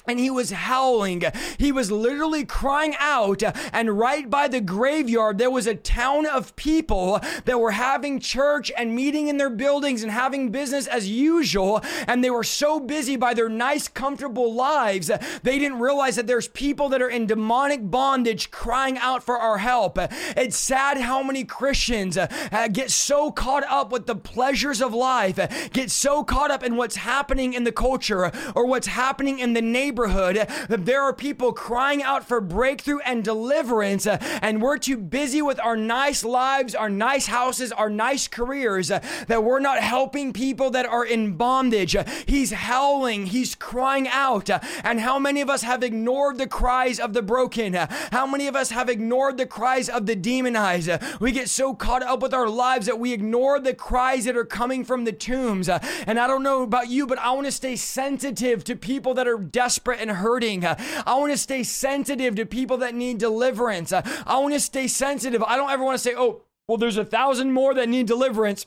and he was howling. He was literally crying out. And right by the graveyard, there was a town of people that were having church and meeting in their buildings and having business as usual. And they were so busy by their nice, comfortable lives, they didn't realize that there's people that are in demonic bondage crying out for our help. It's sad how many Christians uh, get so caught up with the pleasures of life, get so caught up in what's happening in the culture or what's happening in the neighborhood neighborhood. There are people crying out for breakthrough and deliverance, and we're too busy with our nice lives, our nice houses, our nice careers that we're not helping people that are in bondage. He's howling, he's crying out. And how many of us have ignored the cries of the broken? How many of us have ignored the cries of the demonized? We get so caught up with our lives that we ignore the cries that are coming from the tombs. And I don't know about you, but I want to stay sensitive to people that are desperate desperate and hurting. Uh, I want to stay sensitive to people that need deliverance. Uh, I want to stay sensitive. I don't ever want to say, oh, well, there's a thousand more that need deliverance.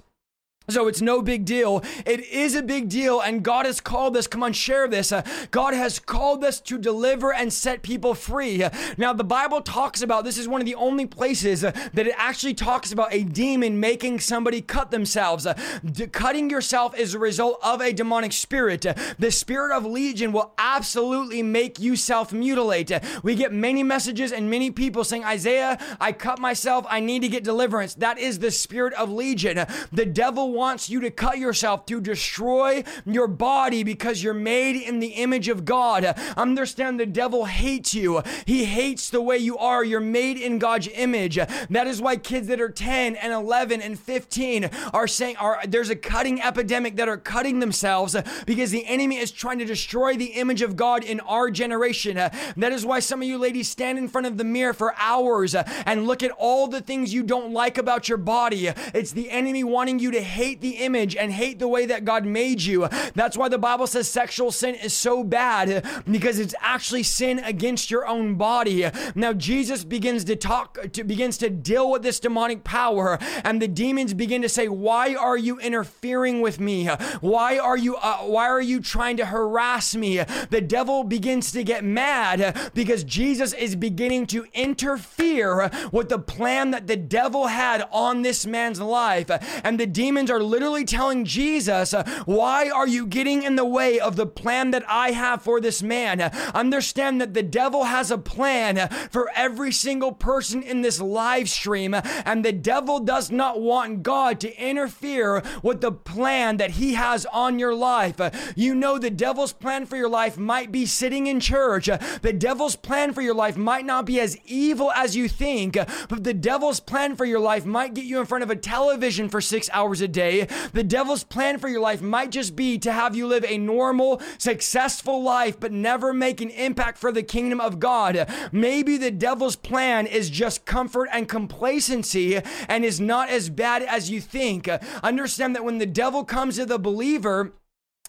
So it's no big deal. It is a big deal, and God has called us. Come on, share this. Uh, God has called us to deliver and set people free. Now, the Bible talks about this is one of the only places uh, that it actually talks about a demon making somebody cut themselves. Uh, d- cutting yourself is a result of a demonic spirit. Uh, the spirit of legion will absolutely make you self mutilate. Uh, we get many messages and many people saying, Isaiah, I cut myself. I need to get deliverance. That is the spirit of legion. The devil wants you to cut yourself to destroy your body because you're made in the image of God. Understand the devil hates you. He hates the way you are. You're made in God's image. That is why kids that are 10 and 11 and 15 are saying are there's a cutting epidemic that are cutting themselves because the enemy is trying to destroy the image of God in our generation. That is why some of you ladies stand in front of the mirror for hours and look at all the things you don't like about your body. It's the enemy wanting you to hate hate the image and hate the way that God made you. That's why the Bible says sexual sin is so bad because it's actually sin against your own body. Now Jesus begins to talk to begins to deal with this demonic power and the demons begin to say, "Why are you interfering with me? Why are you uh, why are you trying to harass me?" The devil begins to get mad because Jesus is beginning to interfere with the plan that the devil had on this man's life. And the demons are literally telling Jesus, uh, Why are you getting in the way of the plan that I have for this man? Understand that the devil has a plan for every single person in this live stream, and the devil does not want God to interfere with the plan that he has on your life. You know, the devil's plan for your life might be sitting in church. The devil's plan for your life might not be as evil as you think, but the devil's plan for your life might get you in front of a television for six hours a day day, the devil's plan for your life might just be to have you live a normal, successful life, but never make an impact for the kingdom of God. Maybe the devil's plan is just comfort and complacency and is not as bad as you think. Understand that when the devil comes to the believer,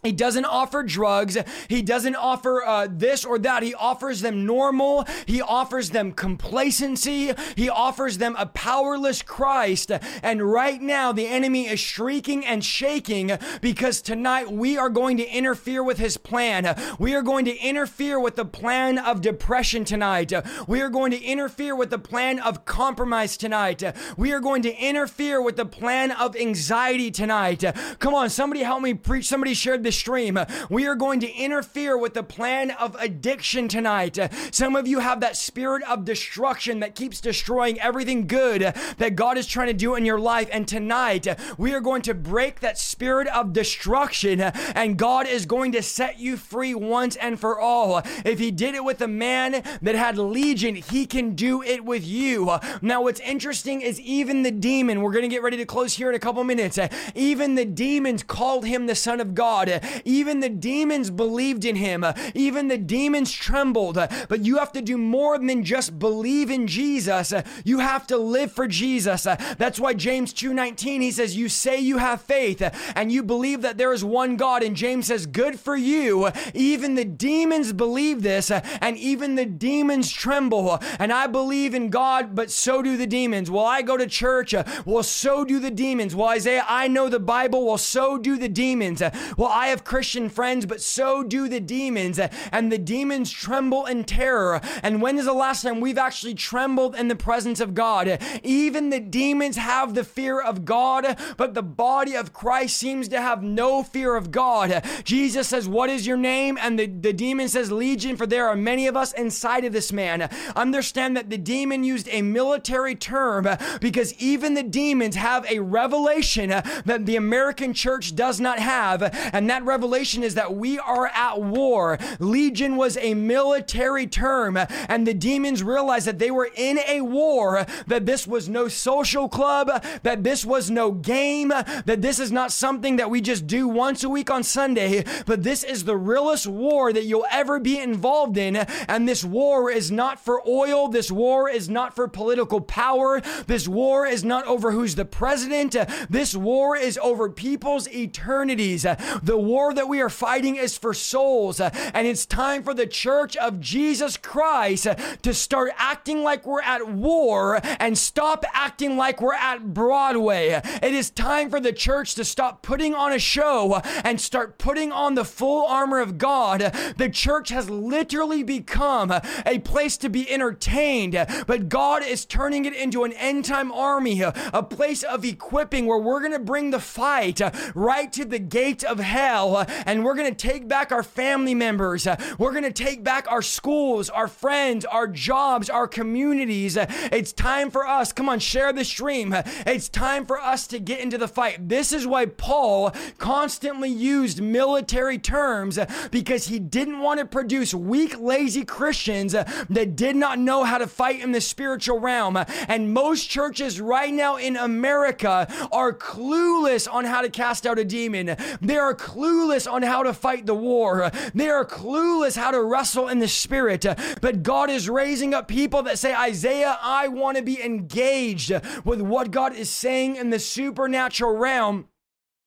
he doesn't offer drugs. He doesn't offer uh, this or that. He offers them normal. He offers them complacency. He offers them a powerless Christ. And right now, the enemy is shrieking and shaking because tonight we are going to interfere with his plan. We are going to interfere with the plan of depression tonight. We are going to interfere with the plan of compromise tonight. We are going to interfere with the plan of anxiety tonight. Come on, somebody help me preach. Somebody shared this the stream. We are going to interfere with the plan of addiction tonight. Some of you have that spirit of destruction that keeps destroying everything good that God is trying to do in your life. And tonight, we are going to break that spirit of destruction, and God is going to set you free once and for all. If He did it with a man that had legion, He can do it with you. Now, what's interesting is even the demon, we're going to get ready to close here in a couple minutes. Even the demons called him the Son of God. Even the demons believed in him. Even the demons trembled. But you have to do more than just believe in Jesus. You have to live for Jesus. That's why James 2:19 he says you say you have faith and you believe that there is one God and James says good for you. Even the demons believe this and even the demons tremble. And I believe in God, but so do the demons. Well, I go to church, well so do the demons. Well, Isaiah, I know the Bible, well so do the demons. Well, I have Christian friends, but so do the demons. And the demons tremble in terror. And when is the last time we've actually trembled in the presence of God? Even the demons have the fear of God, but the body of Christ seems to have no fear of God. Jesus says, What is your name? And the, the demon says, Legion, for there are many of us inside of this man. Understand that the demon used a military term because even the demons have a revelation that the American church does not have. And that revelation is that we are at war. Legion was a military term, and the demons realized that they were in a war, that this was no social club, that this was no game, that this is not something that we just do once a week on Sunday, but this is the realest war that you'll ever be involved in. And this war is not for oil, this war is not for political power, this war is not over who's the president, this war is over people's eternities. The war that we are fighting is for souls, uh, and it's time for the church of Jesus Christ uh, to start acting like we're at war and stop acting like we're at Broadway. It is time for the church to stop putting on a show and start putting on the full armor of God. The church has literally become a place to be entertained, but God is turning it into an end time army, a place of equipping where we're going to bring the fight right to the gate of hell Uh, and we're going to take back our family members. Uh, we're going to take back our schools, our friends, our jobs, our communities. Uh, it's time for us. Come on, share the stream. It's time for us to get into the fight. This is why Paul constantly used military terms because he didn't want to produce weak, lazy Christians that did not know how to fight in the spiritual realm. And most churches right now in America are clueless on how to cast out a demon. They are clueless on how to fight the war. They are clueless how to wrestle in the spirit. But God is raising up people that say, Isaiah, I want to be engaged with what God is saying in the supernatural realm.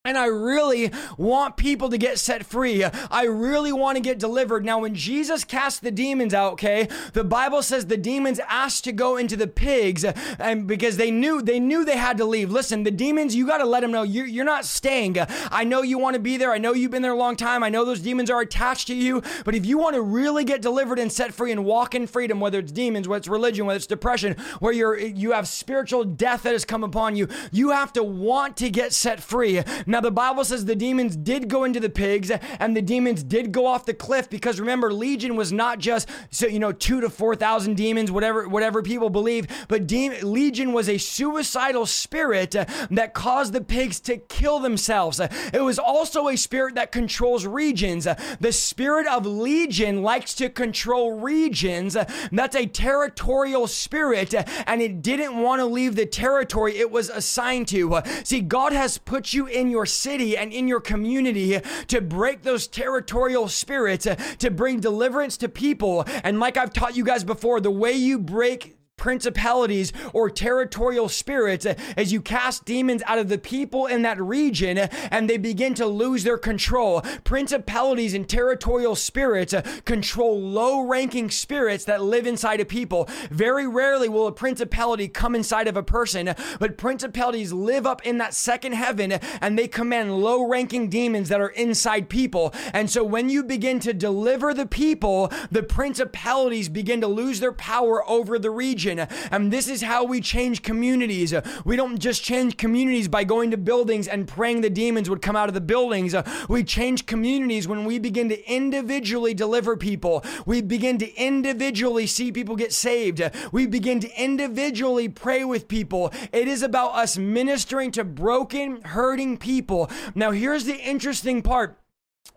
And I really want people to get set free. I really want to get delivered. Now, when Jesus cast the demons out, okay, the Bible says the demons asked to go into the pigs, and because they knew they knew they had to leave. Listen, the demons, you got to let them know you're, you're not staying. I know you want to be there. I know you've been there a long time. I know those demons are attached to you. But if you want to really get delivered and set free and walk in freedom, whether it's demons, whether it's religion, whether it's depression, where you're you have spiritual death that has come upon you, you have to want to get set free. The Bible says the demons did go into the pigs and the demons did go off the cliff because remember, Legion was not just, so you know, two to 4,000 demons, whatever, whatever people believe, but de- Legion was a suicidal spirit uh, that caused the pigs to kill themselves. It was also a spirit that controls regions. The spirit of Legion likes to control regions. That's a territorial spirit and it didn't want to leave the territory it was assigned to. See, God has put you in your city and in your community to break those territorial spirits, to bring deliverance to people. And like I've taught you guys before, the way you break principalities or territorial spirits as you cast demons out of the people in that region and they begin to lose their control. Principalities and territorial spirits control low ranking spirits that live inside of people. Very rarely will a principality come inside of a person, but principalities live up in that second heaven and they command low ranking demons that are inside people. And so when you begin to deliver the people, the principalities begin to lose their power over the region And this is how we change communities. We don't just change communities by going to buildings and praying the demons would come out of the buildings. We change communities when we begin to individually deliver people. We begin to individually see people get saved. We begin to individually pray with people. It is about us ministering to broken, hurting people. Now, here's the interesting part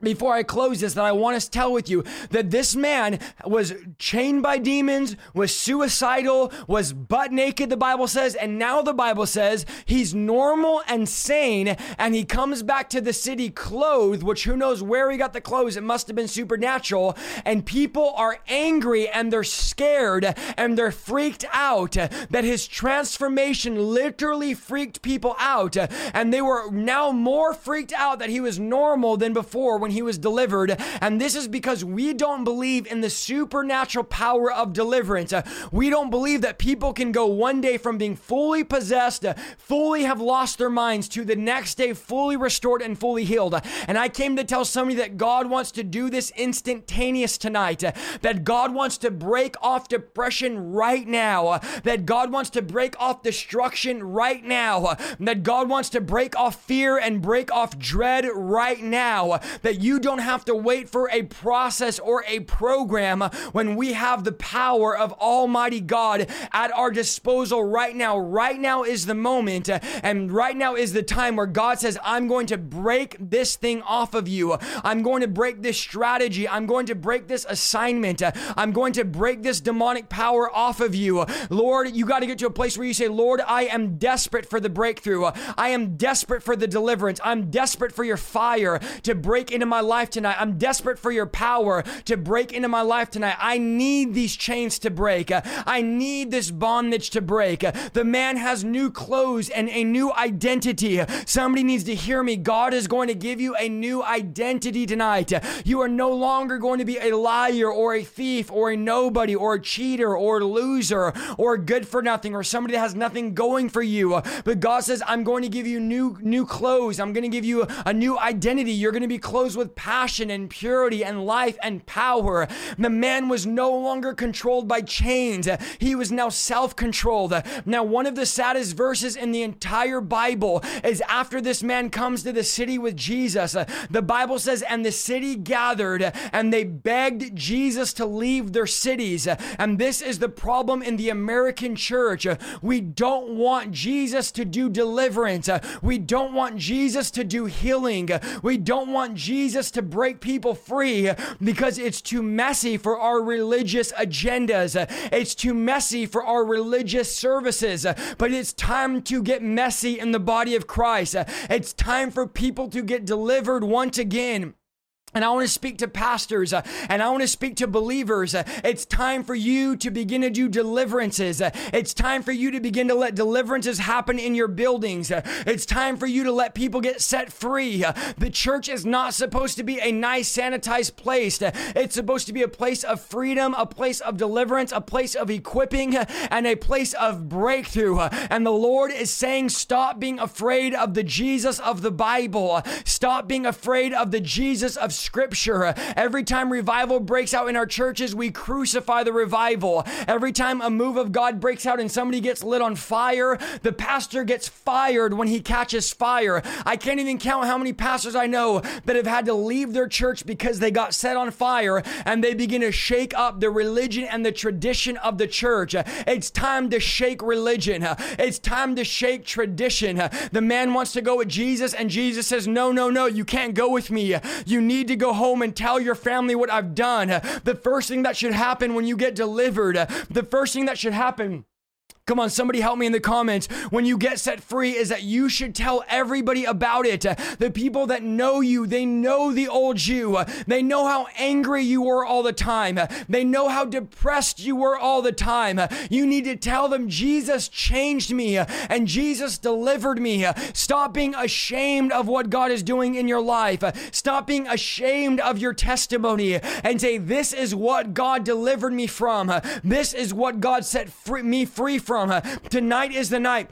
before I close this that I want to tell with you that this man was chained by demons, was suicidal, was butt naked, the Bible says, and now the Bible says he's normal and sane, and he comes back to the city clothed, which who knows where he got the clothes, it must have been supernatural, and people are angry and they're scared and they're freaked out that his transformation literally freaked people out, and they were now more freaked out that he was normal than before when he was delivered. And this is because we don't believe in the supernatural power of deliverance. Uh, we don't believe that people can go one day from being fully possessed, uh, fully have lost their minds, to the next day fully restored and fully healed. And I came to tell somebody that God wants to do this instantaneous tonight, uh, that God wants to break off depression right now, that God wants to break off destruction right now, that God wants to break off fear and break off dread right now, that you don't have to wait for a process or a program when we have the power of Almighty God at our disposal right now. Right now is the moment, and right now is the time where God says, I'm going to break this thing off of you. I'm going to break this strategy. I'm going to break this assignment. I'm going to break this demonic power off of you. Lord, you got to get to a place where you say, Lord, I am desperate for the breakthrough. I am desperate for the deliverance. I'm desperate for your fire to break into my life tonight. I'm desperate for your power to break into my life tonight. I need these chains to break. I need this bondage to break. The man has new clothes and a new identity. Somebody needs to hear me. God is going to give you a new identity tonight. You are no longer going to be a liar or a thief or a nobody or a cheater or a loser or good for nothing or somebody that has nothing going for you. But God says, I'm going to give you new new clothes. I'm going to give you a new identity. You're going to be clothed with passion and purity and life and power. The man was no longer controlled by chains, he was now self controlled. Now, one of the saddest verses in the entire Bible is after this man comes to the city with Jesus. The Bible says, And the city gathered and they begged Jesus to leave their cities. And this is the problem in the American church. We don't want Jesus to do deliverance. We don't want Jesus to do healing. We don't want Jesus to break people free because it's too messy for our religious agendas. It's too messy for our religious services. But it's time to get messy in the body of Christ. It's time for people to get delivered once again. And I want to speak to pastors uh, and I want to speak to believers. Uh, it's time for you to begin to do deliverances. Uh, it's time for you to begin to let deliverances happen in your buildings. Uh, it's time for you to let people get set free. Uh, the church is not supposed to be a nice, sanitized place. Uh, it's supposed to be a place of freedom, a place of deliverance, a place of equipping, and a place of breakthrough. And the Lord is saying, stop being afraid of the Jesus of the Bible. Stop being afraid of the Jesus of scripture. Every time revival breaks out in our churches, we crucify the revival. Every time a move of God breaks out and somebody gets lit on fire, the pastor gets fired when he catches fire. I can't even count how many pastors I know that have had to leave their church because they got set on fire and they begin to shake up the religion and the tradition of the church. It's time to shake religion. It's time to shake tradition. The man wants to go with Jesus and Jesus says, No, no, no, you can't go with me. You need need to go home and tell your family what I've done. The first thing that should happen when you get delivered, the first thing that should happen Come on, somebody help me in the comments. When you get set free, is that you should tell everybody about it. The people that know you, they know the old you. They know how angry you were all the time. They know how depressed you were all the time. You need to tell them Jesus changed me and Jesus delivered me. Stop being ashamed of what God is doing in your life. Stop being ashamed of your testimony and say, This is what God delivered me from. This is what God set free, me free from from. Tonight is the night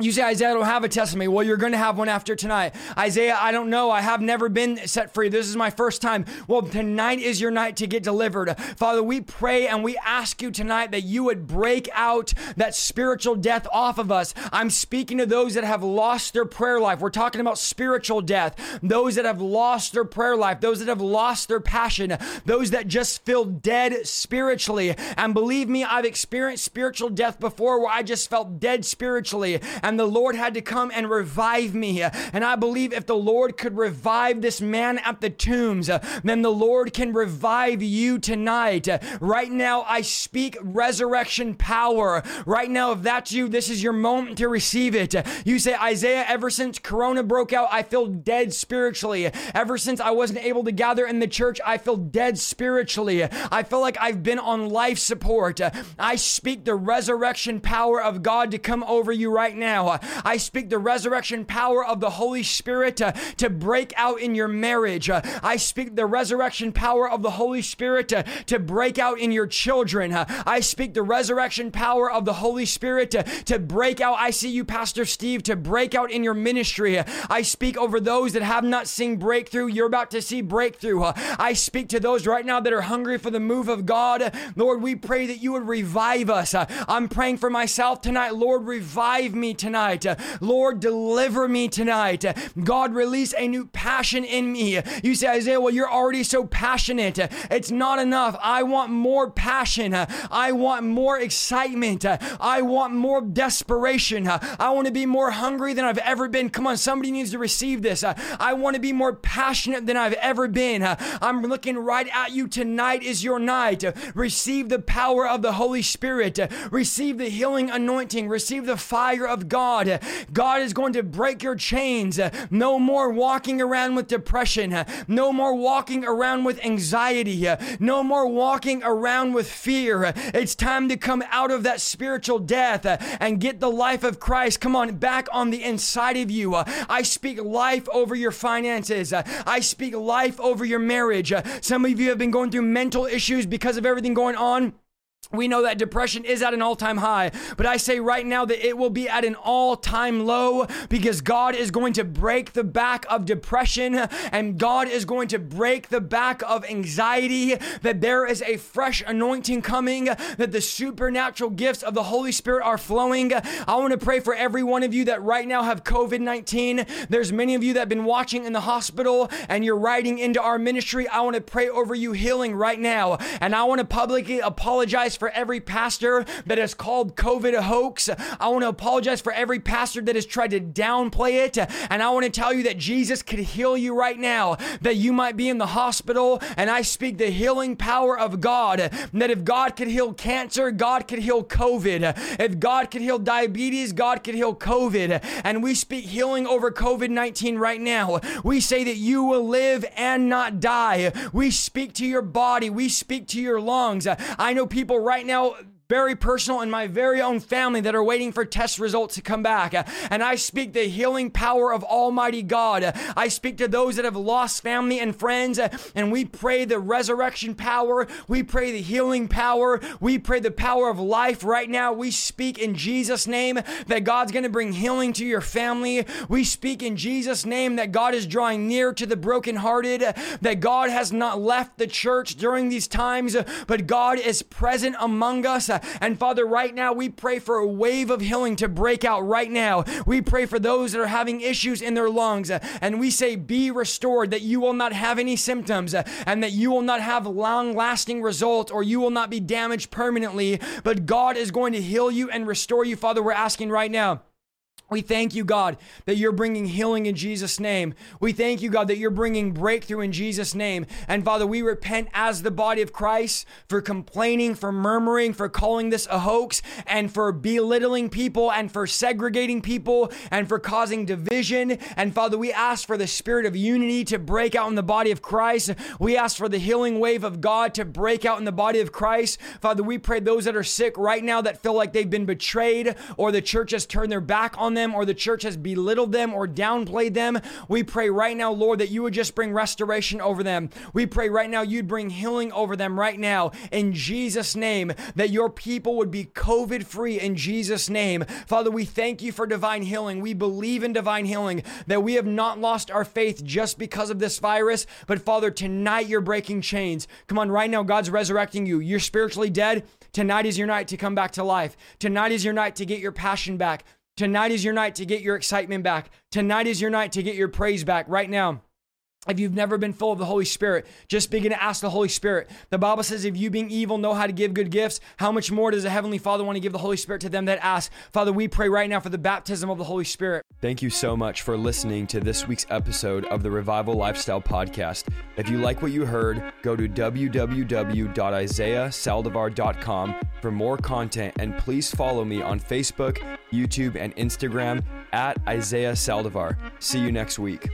You say, Isaiah, I don't have a testimony. Well, you're going to have one after tonight. Isaiah, I don't know. I have never been set free. This is my first time. Well, tonight is your night to get delivered. Father, we pray and we ask you tonight that you would break out that spiritual death off of us. I'm speaking to those that have lost their prayer life. We're talking about spiritual death. Those that have lost their prayer life, those that have lost their passion, those that just feel dead spiritually. And believe me, I've experienced spiritual death before where I just felt dead spiritually the Lord had to come and revive me. And I believe if the Lord could revive this man at the tombs, then the Lord can revive you tonight. Right now, I speak resurrection power. Right now, if that's you, this is your moment to receive it. You say, Isaiah, ever since Corona broke out, I feel dead spiritually. Ever since I wasn't able to gather in the church, I feel dead spiritually. I feel like I've been on life support. I speak the resurrection power of God to come over you right now now. Uh, I speak the resurrection power of the Holy Spirit to, to break out in your marriage. Uh, I speak the resurrection power of the Holy Spirit to, to break out in your children. I speak the resurrection power of the Holy Spirit to break out. I see you, Pastor Steve, to break out in your ministry. I speak over those that have not seen breakthrough. You're about to see breakthrough. I speak to those right now that are hungry for the move of God. Lord, we pray that you would revive us. I'm praying for myself tonight. Lord, revive me tonight. Lord, deliver me tonight. God, release a new passion in me. You say, Isaiah, well, you're already so passionate. It's not enough. I want more passion. I want more excitement. I want more desperation. I want to be more hungry than I've ever been. Come on, somebody needs to receive this. I want to be more passionate than I've ever been. I'm looking right at you. Tonight is your night. Receive the power of the Holy Spirit. Receive the healing anointing. Receive the fire of God. God. Is going to break your chains. No more walking around with depression. No more walking around with anxiety. No more walking around with fear. It's time to come out of that spiritual death and get the life of Christ. Come on, back on the inside of you. I speak life over your finances. I speak life over your marriage. Some of you have been going through mental issues because of everything going on. We know that depression is at an all time high, but I say right now that it will be at an all time low because God is going to break the back of depression and God is going to break the back of anxiety. That there is a fresh anointing coming, that the supernatural gifts of the Holy Spirit are flowing. I want to pray for every one of you that right now have COVID 19. There's many of you that have been watching in the hospital and you're writing into our ministry. I want to pray over you healing right now. And I want to publicly apologize for every pastor that has called COVID a hoax. I want to apologize for every pastor that has tried to downplay it. And I want to tell you that Jesus could heal you right now, that you might be in the hospital. And I speak the healing power of God, that if God could heal cancer, God could heal COVID. If God could heal diabetes, God could heal COVID. And we speak healing over COVID 19 right now. We say that you will live and not die. We speak to your body, we speak to your lungs. I know people right now very personal in my very own family that are waiting for test results to come back. And I speak the healing power of Almighty God. I speak to those that have lost family and friends, and we pray the resurrection power. We pray the healing power. We pray the power of life right now. We speak in Jesus' name that God's going to bring healing to your family. We speak in Jesus' name that God is drawing near to the brokenhearted, that God has not left the church during these times, but God is present among us. And Father, right now we pray for a wave of healing to break out right now. We pray for those that are having issues in their lungs. And we say, be restored, that you will not have any symptoms and that you will not have long lasting results or you will not be damaged permanently. But God is going to heal you and restore you. Father, we're asking right now we thank you, God, that you're bringing healing in Jesus' name. We thank you, God, that you're bringing breakthrough in Jesus' name. And Father, we repent as the body of Christ for complaining, for murmuring, for calling this a hoax, and for belittling people, and for segregating people, and for causing division. And Father, we ask for the spirit of unity to break out in the body of Christ. We ask for the healing wave of God to break out in the body of Christ. Father, we pray those that are sick right now that feel like they've been betrayed or the church has turned their back on them them or the church has belittled them or downplayed them. We pray right now, Lord, that you would just bring restoration over them. We pray right now you'd bring healing over them right now in Jesus' name, that your people would be COVID free in Jesus' name. Father, we thank you for divine healing. We believe in divine healing, that we have not lost our faith just because of this virus, but Father, tonight you're breaking chains. Come on, right now, God's resurrecting you. You're spiritually dead. Tonight is your night to come back to life. Tonight is your night to get your passion back. Tonight is your night to get your excitement back. Tonight is your night to get your praise back right now. If you've never been full of the Holy Spirit, just begin to ask the Holy Spirit. The Bible says, if you being evil know how to give good gifts, how much more does the Heavenly Father want to give the Holy Spirit to them that ask? Father, we pray right now for the baptism of the Holy Spirit. Thank you so much for listening to this week's episode of the Revival Lifestyle Podcast. If you like what you heard, go to www.isaiahsaldivar.com for more content and please follow me on Facebook, YouTube, and Instagram at Isaiah Saldivar. See you next week.